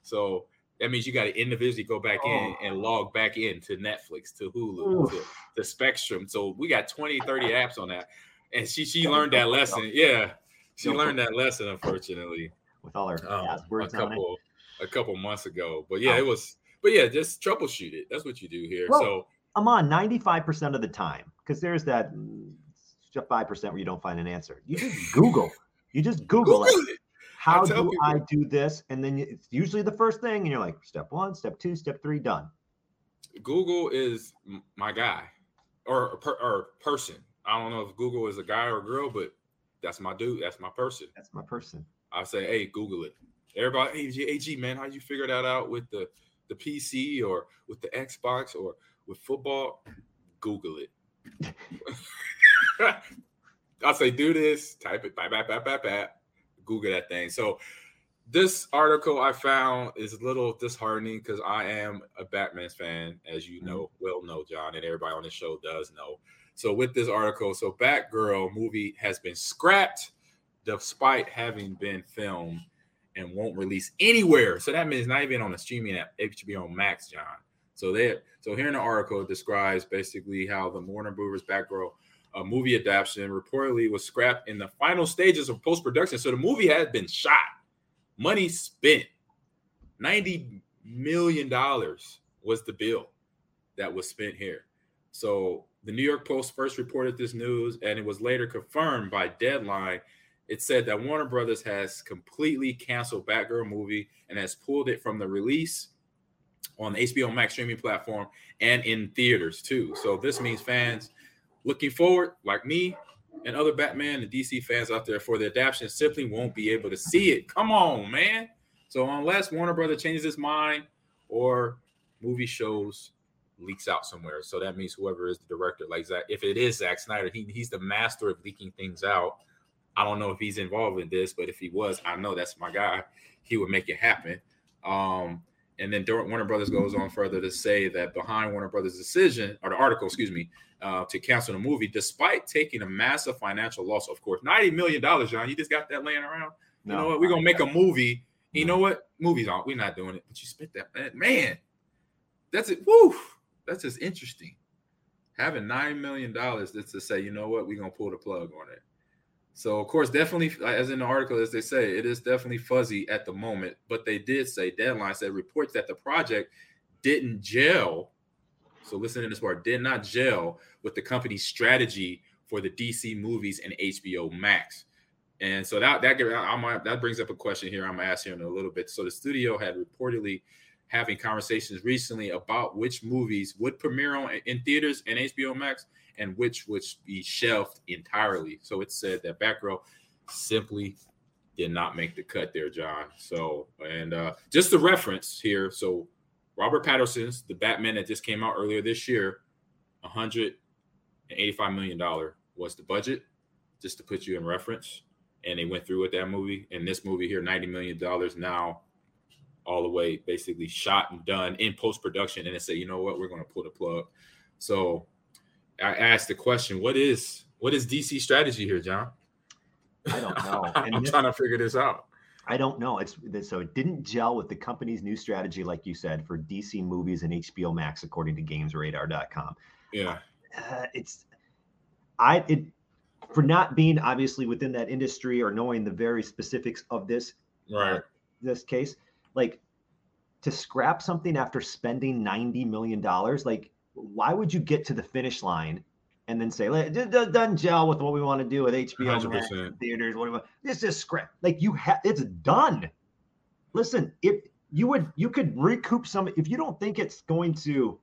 So that means you got to individually go back in and log back in to Netflix, to Hulu, to, to Spectrum. So we got 20, 30 apps on that. And she she learned that lesson. Yeah. she learned that lesson, unfortunately, with all her um, a on it. couple a couple months ago. But yeah, Oh. it was. But yeah, just troubleshoot it. That's what you do here. Well, so I'm on 95% of the time because there's that mm, 5% where you don't find an answer. You just Google. You just Google, Google it. it. How tell do people- I do this? And then it's usually the first thing, and you're like, step one, step two, step three, done. Google is my guy or per, or person. I don't know if Google is a guy or a girl, but that's my dude. That's my person. That's my person. I say, hey, Google it. Everybody, hey, G- hey, G, man, how did you figure that out with the the PC or with the Xbox or with football? Google it. <laughs> I say, do this, type it, bap, bap, bap, bap, bap, Google that thing. So this article I found is a little disheartening because I am a Batman's fan, as you mm-hmm. know, well know, John, and everybody on the show does know. So with this article, so Batgirl movie has been scrapped despite having been filmed and won't release anywhere. So that means not even on the streaming app, HBO Max, John. So there, so here in the article it describes basically how the Warner Brothers Batgirl uh, movie adaptation reportedly was scrapped in the final stages of post production. So the movie had been shot, money spent, ninety million dollars was the bill that was spent here. So the New York Post first reported this news, and it was later confirmed by Deadline. It said that Warner Brothers has completely canceled Batgirl movie and has pulled it from the release on the HBO Max streaming platform and in theaters too. So this means fans looking forward, like me and other Batman and DC fans out there, for the adaptation simply won't be able to see it. Come on, man. So unless Warner Brother changes his mind or movie shows leaks out somewhere, so that means whoever is the director, like Zack, if it is Zack Snyder, he, he's the master of leaking things out. I don't know if he's involved in this, but if he was, I know that's my guy. He would make it happen. Um, and then Warner Brothers goes on further to say that behind Warner Brothers' decision, or the article, excuse me, uh, to cancel the movie, despite taking a massive financial loss, of course, ninety million dollars, John. You just got that laying around. You know what? We're gonna make a movie. You know what? Movies aren't. We're not doing it. But you spent that man. man that's it. Woo! That's just interesting. Having nine million dollars just to say, you know what, we're gonna pull the plug on it. So of course, definitely, as in the article, as they say, it is definitely fuzzy at the moment. But they did say, Deadline said reports that the project didn't gel. So listen to this part: did not gel with the company's strategy for the DC movies and HBO Max. And so that that that brings up a question here. I'm gonna ask you in a little bit. So the studio had reportedly having conversations recently about which movies would premiere on in theaters and HBO Max and which would be shelved entirely. So it said that Batgirl simply did not make the cut there, John. So and uh, just the reference here. So Robert Pattinson's The Batman that just came out earlier this year, 185 million dollar was the budget, just to put you in reference. And they went through with that movie. And this movie here, 90 million dollars now all the way basically shot and done in post production and then say you know what we're going to pull the plug so i asked the question what is what is dc strategy here john I don't <laughs> know. i'm trying to figure this out I don't know. It's so it didn't gel with the company's new strategy, like you said, for DC movies and HBO Max, according to GamesRadar.com. yeah Uh, it's I it for not being obviously within that industry or knowing the very specifics of this right this case, like to scrap something after spending ninety million dollars, like why would you get to the finish line and then say, "Let- it doesn't gel with what we want to do with HBO Max 100%. theaters. What do we want? This is scrap. Like you have, it's done. Listen, if you would, you could recoup some. If you don't think it's going to,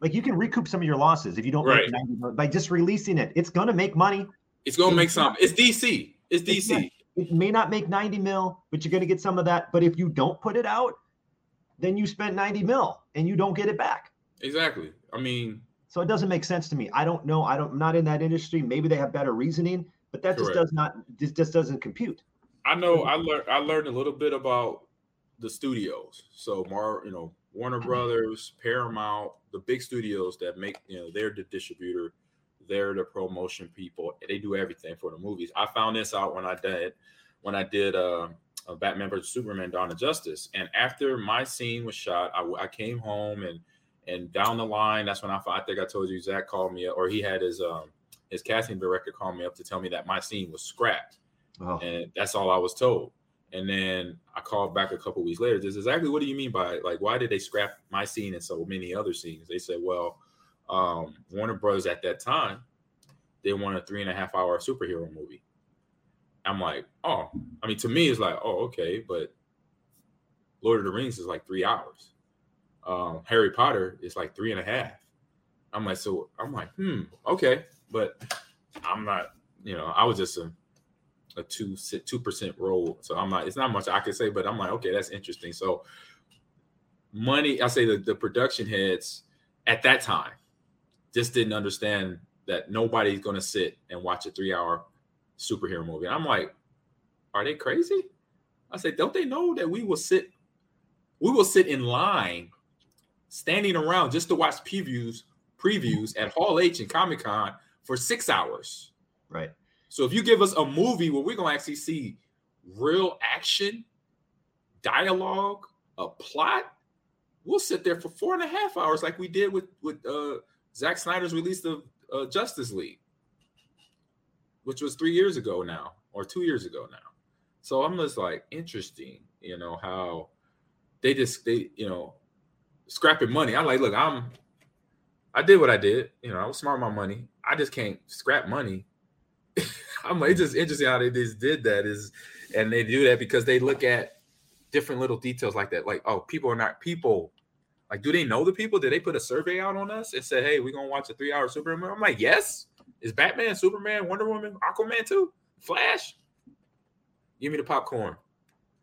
like, you can recoup some of your losses if you don't Right. make 90 by just releasing it. It's going to make money. it's going to make some. it's dc it's dc It may not make 90 mil, but you're going to get some of that. But if you don't put it out, then you spent 90 mil and you don't get it back. exactly i mean So it doesn't make sense to me. I don't know. I don't. I'm not in that industry. Maybe they have better reasoning, but that just does not. This just doesn't compute. I know I learned I learned a little bit about the studios. So Mar, you know, Warner Brothers, Paramount, the big studios that make, you know, they're the distributor, they're the promotion people. They do everything for the movies. I found this out when I did when I did uh, a Batman vs Superman: Dawn of Justice, and after my scene was shot, I, I came home and and down the line, that's when I, I think I told you Zack called me, or he had his um his casting director call me up to tell me that my scene was scrapped Oh, and that's all I was told. And then I called back a couple weeks later. This exactly what do you mean by like why did they scrap my scene and so many other scenes? They said, well, um, Warner Brothers at that time they wanted a three and a half hour superhero movie. I'm like, oh, I mean, to me, it's like, oh, okay, but Lord of the Rings is like three hours. Um, Harry Potter is like three and a half. I'm like, so I'm like, hmm, okay, but I'm not, you know, I was just a a two two percent roll, so I'm not. It's not much I could say, but I'm like, okay, that's interesting. So money, I say the the production heads at that time just didn't understand that nobody's going to sit and watch a three hour superhero movie. I'm like, are they crazy? I said, don't they know that we will sit, we will sit in line, standing around just to watch previews, previews at Hall H and Comic Con for six hours. right. So if you give us a movie where we're gonna actually see real action, dialogue, a plot, we'll sit there for four and a half hours like we did with with uh Zack Snyder's release of uh, Justice League, which was three years ago now or two years ago now. So I'm just like interesting, you know how they just they you know scrapping money. I'm like, look, I'm I did what I did. You know, I was smart with my money. I just can't scrap money. <laughs> I'm like, it's just interesting how they just did that is, and they do that because they look at different little details like that. Like, oh, people are not people. Like, do they know the people? Did they put a survey out on us and said, hey, we're gonna watch a three-hour Superman? I'm like, yes. Is Batman, Superman, Wonder Woman, Aquaman too? Flash? Give me the popcorn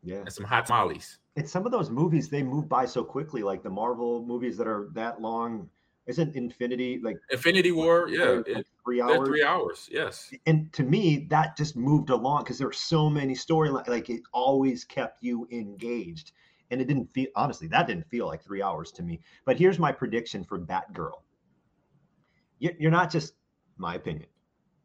Yeah. and some hot tamales. It's some of those movies they move by so quickly, like the Marvel movies that are that long. Isn't Infinity like Infinity War, yeah, like three hours? three hours. Yes, and to me that just moved along because there were so many storylines like it always kept you engaged and it didn't feel honestly that didn't feel like three hours to me but here's my prediction for batgirl You- you're not just my opinion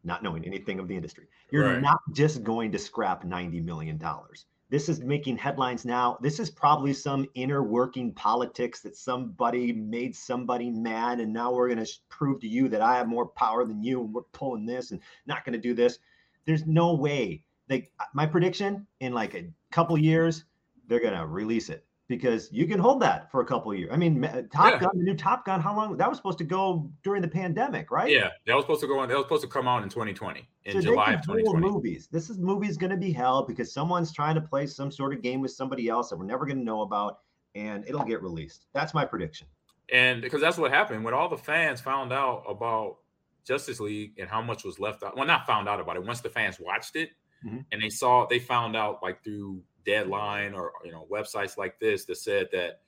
not knowing anything of the industry you're Right. not just going to scrap 90 million dollars this is making headlines now. This is probably some inner working politics that somebody made somebody mad and now we're going to prove to you that i have more power than you and we're pulling this and not going to do this. There's no way. Like uh, my prediction in like a couple years they're going to release it because you can hold that for a couple years i mean top Yeah. gun the new top gun how long that was supposed to go during the pandemic right yeah, that was supposed to go on. That was supposed to come out in 2020, in so July of hold 2020. movies. This is movies going to be held because someone's trying to play some sort of game with somebody else that we're never going to know about, and it'll get released. That's my prediction. And because that's what happened when all the fans found out about Justice League and how much was left out. Well, not found out about it. Once the fans watched it Mhm. and they saw, they found out like through Deadline or you know websites like this that said that,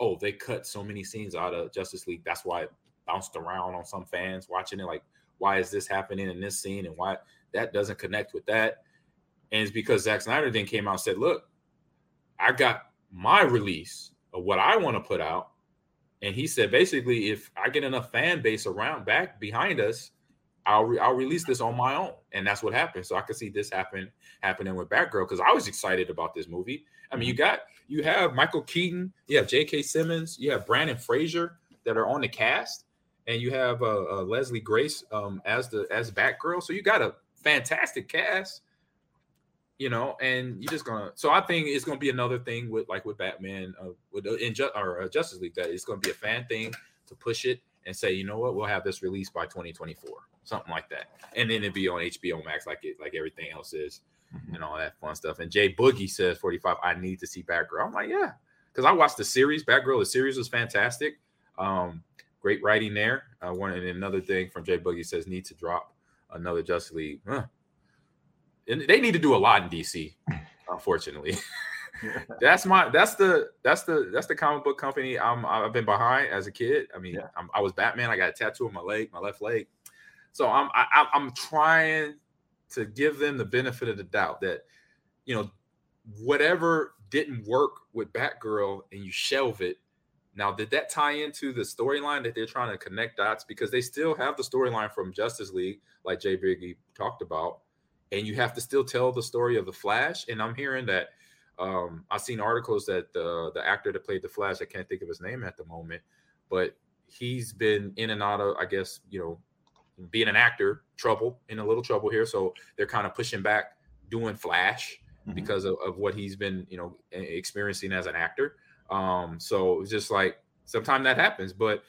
oh, they cut so many scenes out of Justice League. That's why it bounced around on some fans watching it. Like, why is this happening in this scene and why that doesn't connect with that? And it's because Zack Snyder then came out and said, look, I got my release of what I want to put out. And he said, basically, if I get enough fan base around back behind us, I'll re- I'll release this on my own, and that's what happened. So I could see this happen happening with Batgirl because I was excited about this movie. I mean, you got you have Michael Keaton, you have J.K. Simmons, you have Brendan Fraser that are on the cast, and you have uh, uh, Leslie Grace um, as the as Batgirl. So you got a fantastic cast, you know, and you're just gonna. So I think it's gonna be another thing with like with Batman, uh, with uh, in Ju- or uh, Justice League that it's gonna be a fan thing to push it and say, you know what, we'll have this released by 2024, something like that, and then it'd be on HBO Max like it like everything else is, and all that fun stuff. And Jay Boogie says 45. I need to see Batgirl. I'm like, yeah, because I watched the series. Batgirl, the series was fantastic. Um, great writing there. Uh, one and another thing from Jay Boogie says need to drop another Justice League. Huh. And they need to do a lot in DC, <laughs> unfortunately. <laughs> that's my that's the that's the that's the comic book company I'm I've been behind as a kid. I mean, Yeah. I'm, I was Batman. I got a tattoo on my leg, my left leg. So I'm I, I'm- I'm trying to give them the benefit of the doubt that you know whatever didn't work with Batgirl and you shelve it. Now, did that tie into the storyline that they're trying to connect dots? Because they still have the storyline from Justice League, like Jay Biggie talked about, and you have to still tell the story of the Flash. And I'm hearing that um, I've seen articles that the the actor that played the Flash, I can't think of his name at the moment, but he's been in and out of, I guess, you know, being an actor, trouble in a little trouble here. So they're kind of pushing back doing Flash Mhm. because of, of what he's been, you know, experiencing as an actor. Um, so it's just like sometimes that happens. But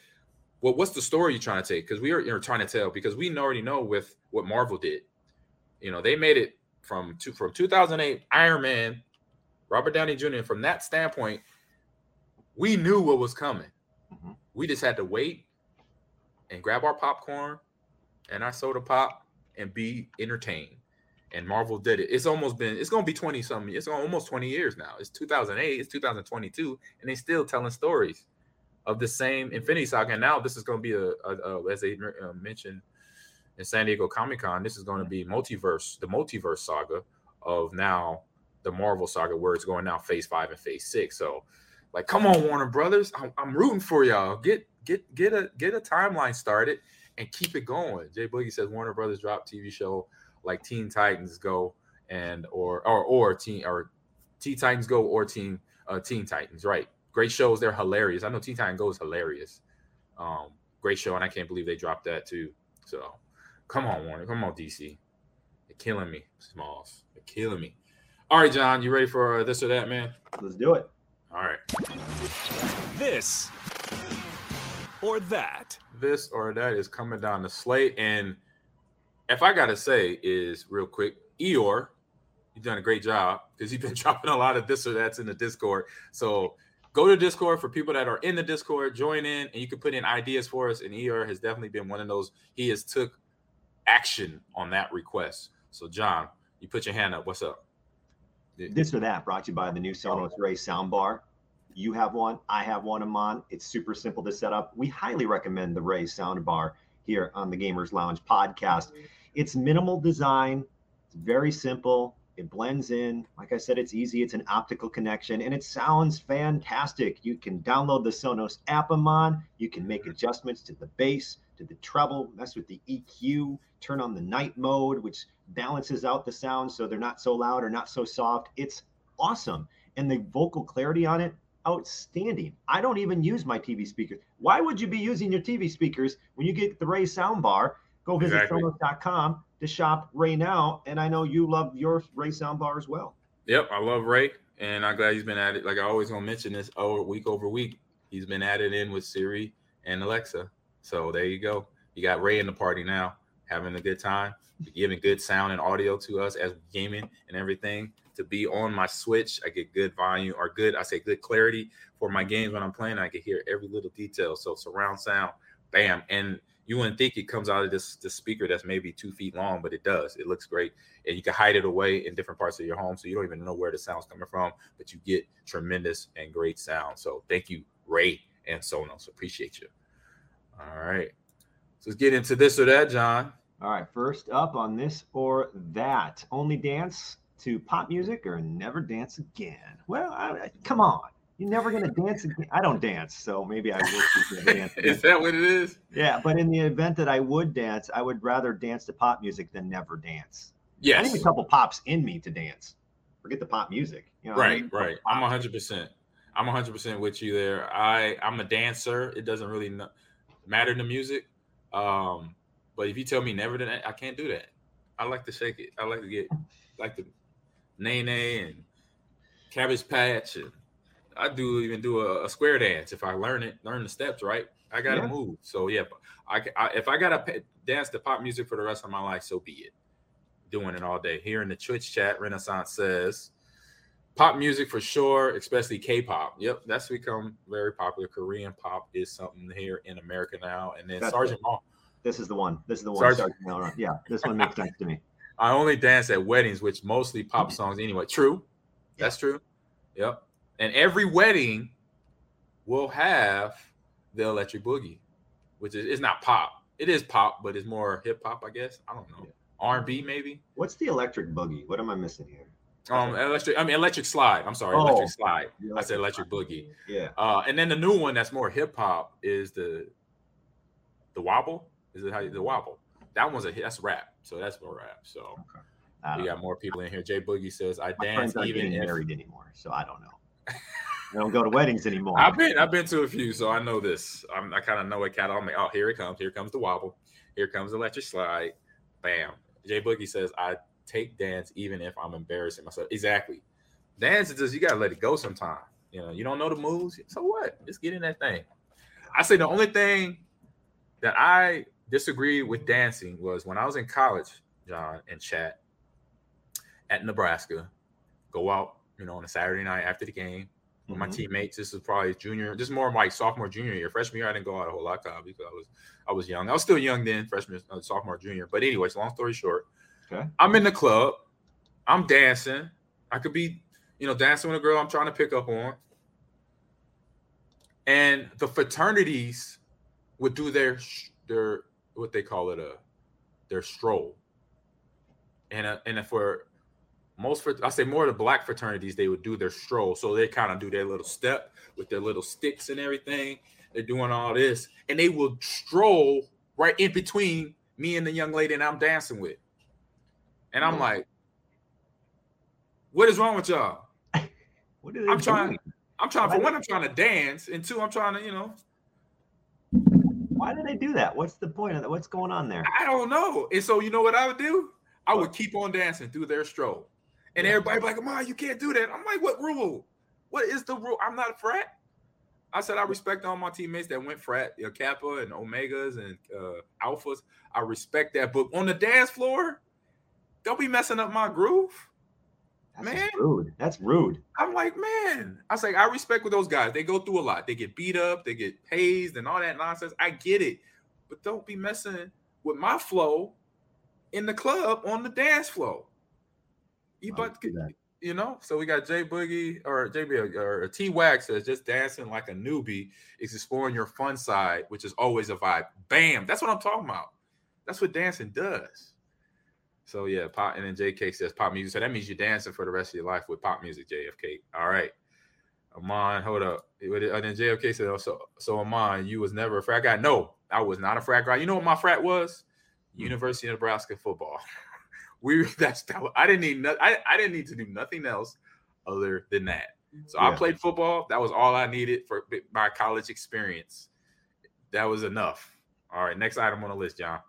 what what's the story you're trying to take? Because we are you know, trying to tell because we already know with what Marvel did. You know, they made it from two, from 2008 Iron Man, Robert Downey Jr. and From that standpoint, we knew what was coming. Mhm. We just had to wait and grab our popcorn and our soda pop and be entertained. And Marvel did it. It's almost been, it's to be 20 something, it's almost 20 years now. It's 2008, it's 2022, and they still telling stories of the same Infinity Saga. And now this is to be a, a, a as they uh, mentioned in San Diego Comic Con, this is going to be multiverse, the multiverse saga of now the Marvel saga, where it's going now phase five and phase six. So, like, come on, Warner Brothers, I'm, I'm rooting for y'all. Get get get a get a timeline started and keep it going. Jay Boogie says Warner Brothers drop TV show like Teen Titans Go and or or or Teen or Teen Titans Go or Teen uh, Teen Titans. Right, great shows. They're hilarious. I know Teen Titans Go is hilarious. Um, great show, and I can't believe they dropped that too. So, come on, Warner, come on, DC. They're killing me, Smalls. They're killing me. All right, John, you ready for uh, this or that, man? Let's do it. All right. This or that. this or that is coming down the slate. And if I gotta say, is real quick, Eeyore, you've done a great job because you've been <laughs> dropping a lot of this or that's in the Discord. So go to Discord for people that are in the Discord, join in, and you can put in ideas for us. And Eeyore has definitely been one of those. He has took action on that request. So John, you put your hand up. What's up? This or that brought to you by the new Sonos Ray soundbar. You have one, I have one mine. It's super simple to set up. We highly recommend the Ray soundbar here on the Gamers Lounge podcast. It's minimal design, it's very simple. It blends in. Like I said, it's easy. It's an optical connection and it sounds fantastic. You can download the Sonos app I'm on. You can make adjustments to the bass, to the treble, mess with the EQ, turn on the night mode, which balances out the sound so they're not so loud or not so soft. It's awesome. And the vocal clarity on it, outstanding. I don't even use my TV speakers. Why would you be using your TV speakers when you get the Ray soundbar? Go visit Exactly. Sonos.com to shop Ray now. And I know you love your Ray soundbar as well. Yep, I love Ray, and I'm glad he's been at it. Like I always gonna mention this over week over week. He's been added in with Siri and Alexa. So there you go. You got Ray in the party now, having a good time, giving good sound and audio to us as gaming and everything. To be on my Switch, I get good volume or good, I say good clarity for my games when I'm playing. I can hear every little detail. So surround sound, bam. And you wouldn't think it comes out of this, this speaker that's maybe two feet long, but it does. It looks great and you can hide it away in different parts of your home so you don't even know where the sound's coming from but you get tremendous and great sound so thank you ray and sonos appreciate you all right so let's get into this or that john All right, first up on this or that. Only dance to pop music or never dance again. Well, I, I- come on. You're never going to dance again. I don't dance, so maybe I never dance again. <laughs> is that what it is Yeah, but in the event that I would dance, I would rather dance to pop music than never dance. I need a couple pops in me to dance. Forget the pop music. You know right right i'm 100% i'm 100% with you there i i'm a dancer it doesn't really matter the music um but if you tell me never to i can't do that i like to shake it i like to get like the nay nay and cabbage patch and i do even do a, a square dance if i learn it learn the steps right i gotta Yeah. move so yeah I, I if i gotta dance to pop music for the rest of my life so be it doing it all day here in the twitch chat renaissance says pop music for sure, especially K-pop. Yep, that's become very popular. Korean pop is something here in America now. And then That's Sergeant Maul. This is the one. This is the one. Sergeant- Sergeant. Yeah, this one makes sense to me. I only dance at weddings, which mostly pop songs anyway. True, that's true. Yep. And every wedding will have the Electric Boogie, which is it's not pop. It is pop, but it's more hip hop, I guess. I don't know. R and B maybe. What's the electric boogie? What am I missing here? Um, electric. I mean, electric slide. I'm sorry, Oh. electric slide. The I said electric boogie. Yeah. Uh, and then the new one that's more hip hop is the the wobble. Is it how you, the wobble? That one's a hit. That's rap. So that's more rap. So I we got um, more people in here. Jay Boogie says I My dance even if married anymore, so I don't know. <laughs> I don't go to weddings anymore. I've been I've been to a few, so I know this. I'm, I kind of know it. Cat on me. Oh, here it comes. Here comes the wobble. Here comes the electric slide. Bam. Jay Boogie says I take dance even if I'm embarrassing myself. Exactly. Dance is just you gotta let it go sometime. You know, you don't know the moves. So what? Just get in that thing. I say the only thing that I disagree with dancing was when I was in college, John and chat at Nebraska, go out, you know, on a Saturday night after the game with my Mhm. teammates. This is probably junior. This is more like sophomore, junior year. Freshman year, I didn't go out a whole lot because I was I was young. I was still young then, freshman, uh, sophomore, junior. But anyways, long story short, Okay. I'm in the club. I'm dancing. I could be, you know, dancing with a girl I'm trying to pick up on. And the fraternities would do their their what they call it a their stroll. And uh, and for most for I say more of the black fraternities, they would do their stroll. So they kind of do their little step with their little sticks and everything. They're doing all this, and they will stroll right in between me and the young lady that I'm dancing with. And I'm like, what is wrong with y'all? <laughs> What are they I'm trying, doing? I'm trying for one, I'm trying to dance, and two, I'm trying to, you know, Why do they do that? What's the point of that? What's going on there? I don't know. And so you know what I would do? I would keep on dancing through their stroll. And Yeah. everybody like, Ma, you can't do that. I'm like, what rule? What is the rule? I'm not a frat. I said I respect all my teammates that went frat, you know, Kappa and Omegas and uh, Alphas. I respect that. But on the dance floor, don't be messing up my groove. That's Man. rude. That's rude. I'm like, man, I was like, I respect with those guys. They go through a lot. They get beat up, they get hazed, and all that nonsense. I get it, but don't be messing with my flow in the club on the dance floor. You but you know, so we got J Boogie or JB uh, or T Wax says just dancing like a newbie is exploring your fun side, which is always a vibe. Bam, that's what I'm talking about. That's what dancing does. So yeah, pop and then JK says pop music. So that means you're dancing for the rest of your life with pop music, JFK. All right. Ahman, hold up. And uh, then JFK said, oh, so so Ahman, you was never a frat guy. No, I was not a frat guy. You know what my frat was? Hmm. University of Nebraska football. <laughs> we that's that, I didn't need no, I, I didn't need to do nothing else other than that. So I played football. That was all I needed for my college experience. That was enough. All right, next item on the list, John.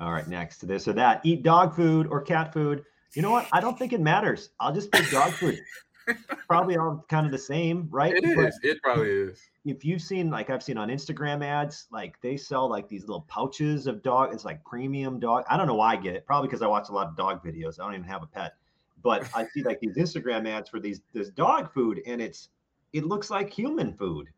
All right, next to this or that. Eat dog food or cat food. You know what? I don't think it matters. I'll just pick dog food. <laughs> Probably all kind of the same, right? It is. It probably is. if you've seen like I've seen on Instagram ads, like they sell like these little pouches of dog. It's like premium dog. I don't know why I get it. Probably because I watch a lot of dog videos. I don't even have a pet, but I see like these Instagram ads for these this dog food, and it's it looks like human food.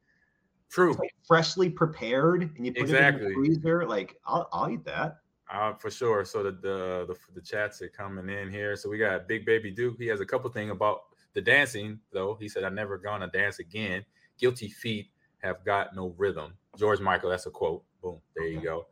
True. Like freshly prepared, and you put it in the freezer. Like I'll, I'll eat that. Uh, for sure. So the, the the the chats are coming in here. So we got Big Baby Duke. He has a couple things about the dancing, though. He said, "I never gonna dance again. Guilty feet have got no rhythm." George Michael. That's a quote. Boom. There you go.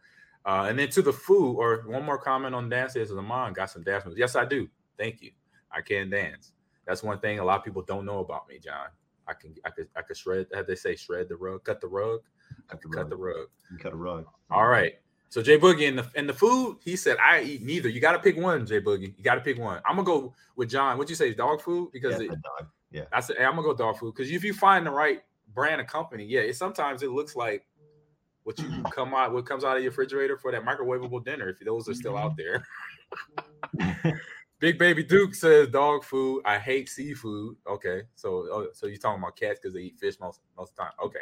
Uh, and then to the food, or one more comment on dance is Lamont got some dance moves. Yes, I do. Thank you. I can dance. That's one thing a lot of people don't know about me, John. I can I could I could shred. How they say shred the rug, cut the rug. I Cut can the cut the rug. Cut a rug. All right. So Jay Boogie and the and the food, he said, I eat neither. You got to pick one, Jay Boogie. You got to pick one. I'm gonna go with John. What'd you say? Dog food? Because Yeah, it, dog. Yeah. I said, hey, I'm gonna go dog food. Because if you find the right brand of company, yeah, it sometimes it looks like what you <laughs> come out, what comes out of your refrigerator for that microwavable dinner, if those are still out mm-hmm. there. <laughs> Big Baby Duke says dog food. I hate seafood. Okay, so oh, so you're talking about cats because they eat fish most most of the time. Okay.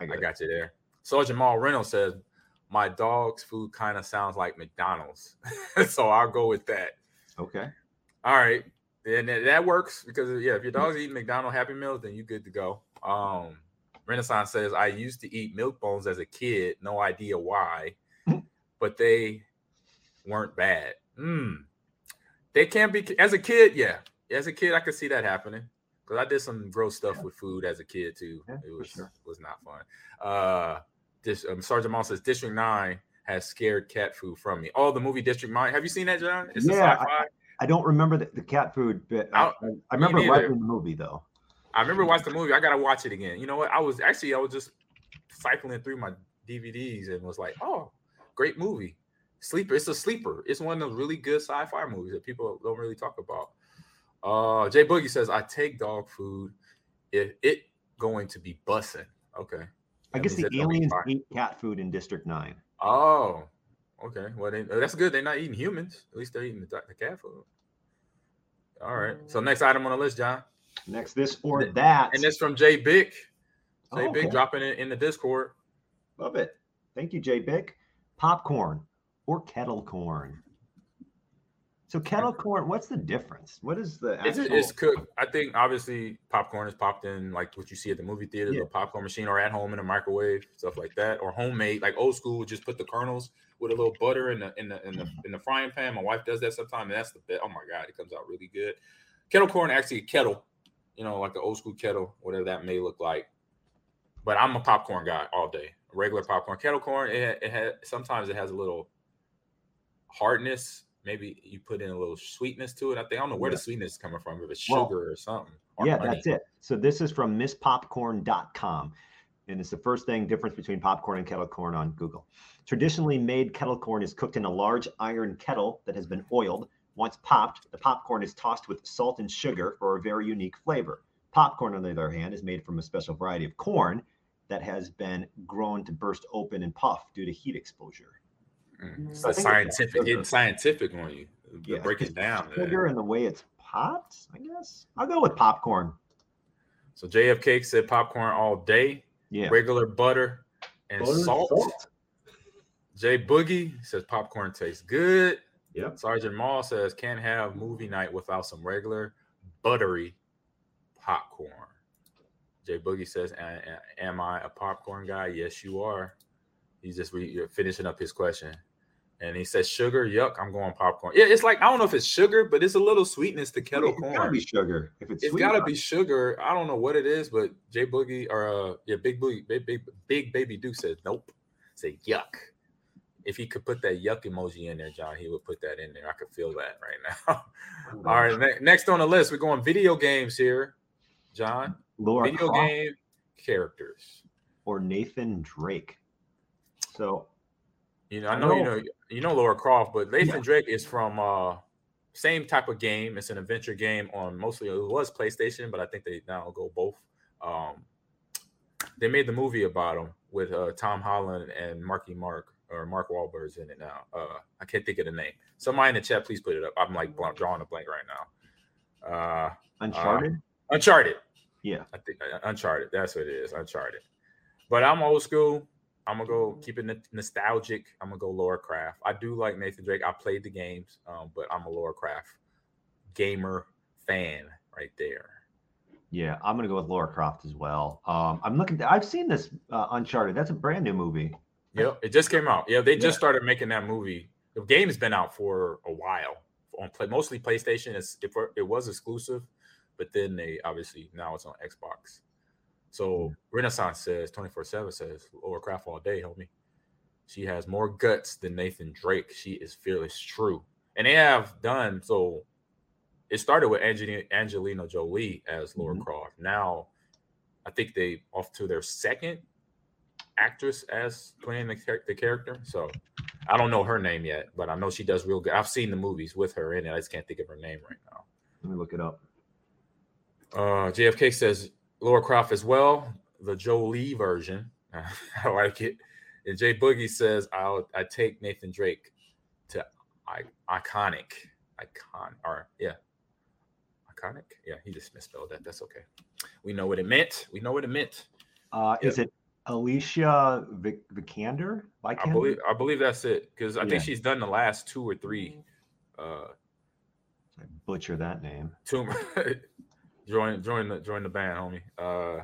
I I got it. you there. Sergeant Jamal Reynolds says, My dog's food kind of sounds like McDonald's. <laughs> so I'll go with that. Okay. All right. And that that works because yeah, if your dog's eating McDonald's Happy Meals, then you're good to go. Um Renaissance says, I used to eat milk bones as a kid, no idea why, <laughs> but they weren't bad. Mm. They can't be as a kid, yeah. As a kid, I could see that happening. Because I did some gross stuff with food as a kid too. Yeah, it was sure. was not fun. Uh this um, Sergeant Moss says District 9 has scared cat food from me. Oh, the movie District 9. Have you seen that, John? It's a Yeah, sci-fi. I don't remember the, the cat food bit. I, I- I, I remember watching the movie though. I remember watching the movie. I gotta watch it again. You know what? I was actually I was just cycling through my DVDs and was like, oh, great movie. Sleeper. It's a sleeper. It's one of those really good sci-fi movies that people don't really talk about. Uh Jay Boogie says, I take dog food if it going to be bussing. Okay. I guess the that's gonna be aliens fire. ate cat food in District Nine. Oh, okay. Well, they, that's good. They're not eating humans. At least they're eating the, the cat food. All right. So mm. next item on the list, John, Next, this or that. and this from Jay Bick. Oh, Jay Oh, Big okay. dropping it in the Discord. Love it. Thank you, Jay Bick. Popcorn or kettle corn. So kettle corn, what's the difference? What is the It's, actual? it's cooked. I think obviously popcorn is popped in like what you see at the movie theater, Yeah. the popcorn machine, or at home in a microwave, stuff like that, or homemade, like old school. Just put the kernels with a little butter in the in the in the mm. in the frying pan. My wife does that sometimes, and that's the best. Oh my god, it comes out really good. Kettle corn, actually a kettle, you know, like the old school kettle, whatever that may look like. But I'm a popcorn guy all day. Regular popcorn, kettle corn. It it has sometimes it has a little hardness. Maybe you put in a little sweetness to it. I think I don't know where Yeah. the sweetness is coming from. If it's Well, sugar or something. or yeah, that's it. So this is from misspopcorn.com. And it's the first thing difference between popcorn and kettle corn on Google. Traditionally made kettle corn is cooked in a large iron kettle that has been oiled. Once popped, the popcorn is tossed with salt and sugar for a very unique flavor. Popcorn, on the other hand, is made from a special variety of corn that has been grown to burst open and puff due to heat exposure. Mm. So I It's scientific, getting scientific on you. Yeah, break it down. man. Sugar and the way it's popped, I guess. I'll go with popcorn. So JFK said popcorn all day, Yeah. regular butter and Butter and salt. Jay Boogie says popcorn tastes good. Yep. Sergeant Maul says can't have movie night without some regular buttery popcorn. Jay Boogie says, "A- a- "Am I a popcorn guy? Yes, you are." He's just re- you're finishing up his question, and he says, "Sugar, yuck, I'm going popcorn." Yeah, it's like I don't know if it's sugar, but it's a little sweetness to kettle It's corn. It's gotta be sugar. If it's, It's sweet, got to right? be sugar. I don't know what it is, but Jay Boogie or uh yeah, Big Boogie, Big Big Big Baby Duke said nope. Say yuck. If he could put that yuck emoji in there, Jon, he would put that in there. I could feel that right now. <laughs> All right, ne- next on the list, we're going video games here, Jon. Laura Video Croft game characters. or Nathan Drake. So You know, I I know, you know. know you know Laura Croft, but Nathan Yeah. Drake is from uh same type of game. It's an adventure game on mostly it was PlayStation, but I think they now go both. Um they made the movie about him with uh Tom Holland and Marky Mark or Mark Wahlberg's in it now. Uh I can't think of the name. Somebody in the chat, please put it up. I'm like blank, drawing a blank right now. Uh Uncharted. Uncharted. yeah. I think uh, Uncharted. That's what it is. Uncharted. But I'm old school. I'm gonna go keep it n- nostalgic. I'm gonna go Laura Craft. I do like Nathan Drake. I played the games, um, but I'm a Laura Craft gamer fan right there. Yeah, I'm gonna go with Laura Croft as well. Um, I'm looking. I've seen this uh, Uncharted. That's a brand new movie. Yep, it just came out. Yeah, they Yeah. just started making that movie. The game has been out for a while on play, mostly PlayStation. It's, it, it was exclusive, but then they obviously now it's on Xbox. So Renaissance says 24 7 says Laura Craft all day, homie. She has more guts than Nathan Drake. She is fearless, true. And they have done so. It started with Angelina, Angelina Jolie as Laura Mhm. Croft. Now, I think they off to their second actress as playing the, the character. So I don't know her name yet, but I know she does real good. I've seen the movies with her in it. I just can't think of her name right now. Let me look it up. Uh, JFK says Laura Croft as well, the Jolie version. <laughs> I like it. And Jay Boogie says I'll I take Nathan Drake to I, iconic icon or yeah iconic yeah he just misspelled that that's okay we know what it meant we know what it meant Uh, Is it Alicia Vic- Vikander? I believe I believe that's it because I Yeah. think she's done the last two or three uh I butcher that name. tomb <laughs> join join the join the band homie. Uh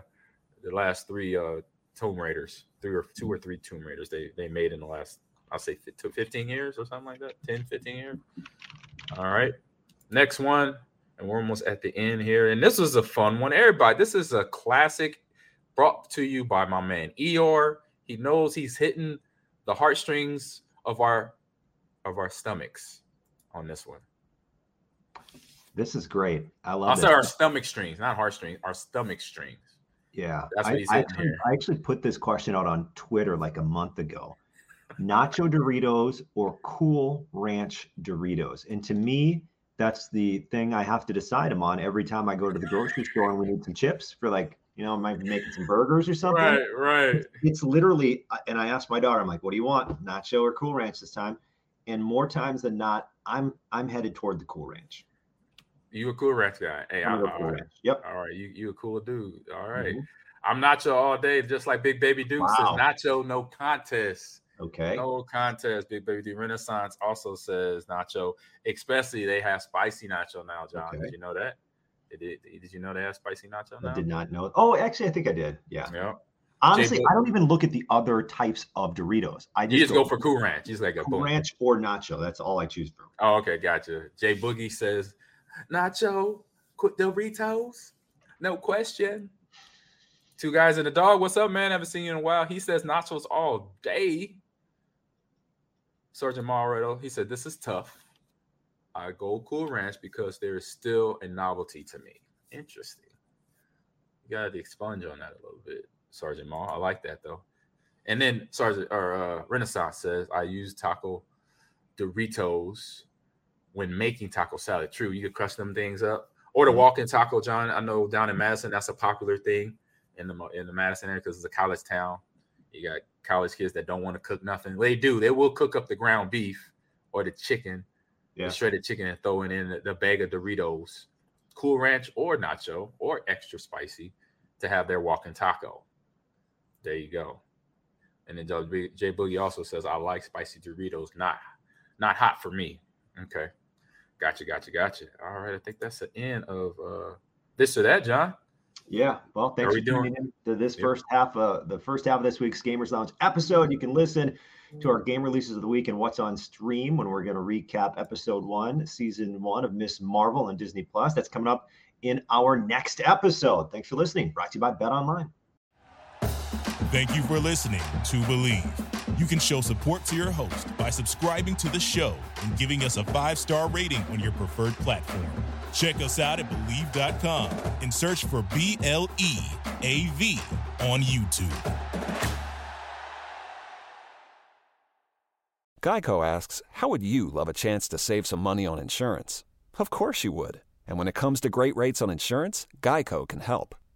the last three uh tomb raiders three or two or three tomb raiders they they made in the last i'll say to 15 years or something like that 10 15 years. All right next one and we're almost at the end here and this was a fun one. Everybody this is a classic brought to you by my man eeyore. He knows he's hitting the heartstrings of our of our stomachs on this one This is great. I love I'll it. our stomach strings, not heartstrings, our stomach strings. Yeah, That's I, what he's I actually. I actually put this question out on Twitter like a month ago. Nacho Doritos or Cool Ranch Doritos, and to me, that's the thing I have to decide them on every time I go to the grocery store and we need some chips for like you know, I might be making some burgers or something. right. Right. It's literally, uh, and I asked my daughter, I'm like, "What do you want, Nacho or Cool Ranch this time?" And more times than not, I'm I'm headed toward the Cool Ranch. You a cool ranch guy. Hey, I'm I'm, go Cool right. Ranch. Yep. All right, you you a cool dude. All right. Mhm. I'm Nacho all day, just like Big Baby Duke Wow. says. Nacho, no contest. Okay. No contest. Big Baby Duke Renaissance also says Nacho. Especially they have spicy nacho now, Jon. Okay. Did you know that? Did, did you know they have spicy nacho now? I did not know. Oh, actually, I think I did. Yeah. Yeah. Honestly, Jay- I don't even look at the other types of Doritos. I just, You just go for Cool Ranch. You just like a Cool boom. Ranch or Nacho. That's all I choose from. Oh, okay, gotcha. Jay Boogie says, Nacho, Doritos. No question. Two guys and a dog. What's up, man? Haven't seen you in a while. He says nachos all day. Sergeant Marretto, he said, This is tough. I go Cool Ranch because there is still a novelty to me. Interesting. You got to expunge on that a little bit, Sergeant Ma. I like that though. And then Sergeant or uh, Renaissance says, I use taco Doritos when making taco salad. True, you could crush them things up. Or the mm-hmm. walk-in taco, Jon. I know down in Madison, that's a popular thing in the in the Madison area because it's a college town. You got college kids that don't want to cook nothing. They do. They will cook up the ground beef or the chicken, Yeah. the shredded chicken, and throw it in the, the bag of Doritos, Cool Ranch or nacho or extra spicy to have their walk-in taco. There you go. And then Jay Jay Boogie also says, "I like spicy Doritos, not not hot for me." Okay, gotcha, gotcha, gotcha. All right, I think that's the end of uh this or that, Jon. Yeah. Well, thanks we for doing- tuning in to this Yep. first half, uh, the first half of this week's Gamers Lounge episode. You can listen to our game releases of the week and what's on stream when we're going to recap episode one, season one of Ms. Marvel on Disney Plus. That's coming up in our next episode. Thanks for listening. Brought to you by BetOnline. Thank you for listening to Bleav. You can show support to your host by subscribing to the show and giving us a five star rating on your preferred platform. Check us out at Bleav.com and search for B L E A V on YouTube. Geico asks, How would you love a chance to save some money on insurance? Of course you would. And when it comes to great rates on insurance, Geico can help.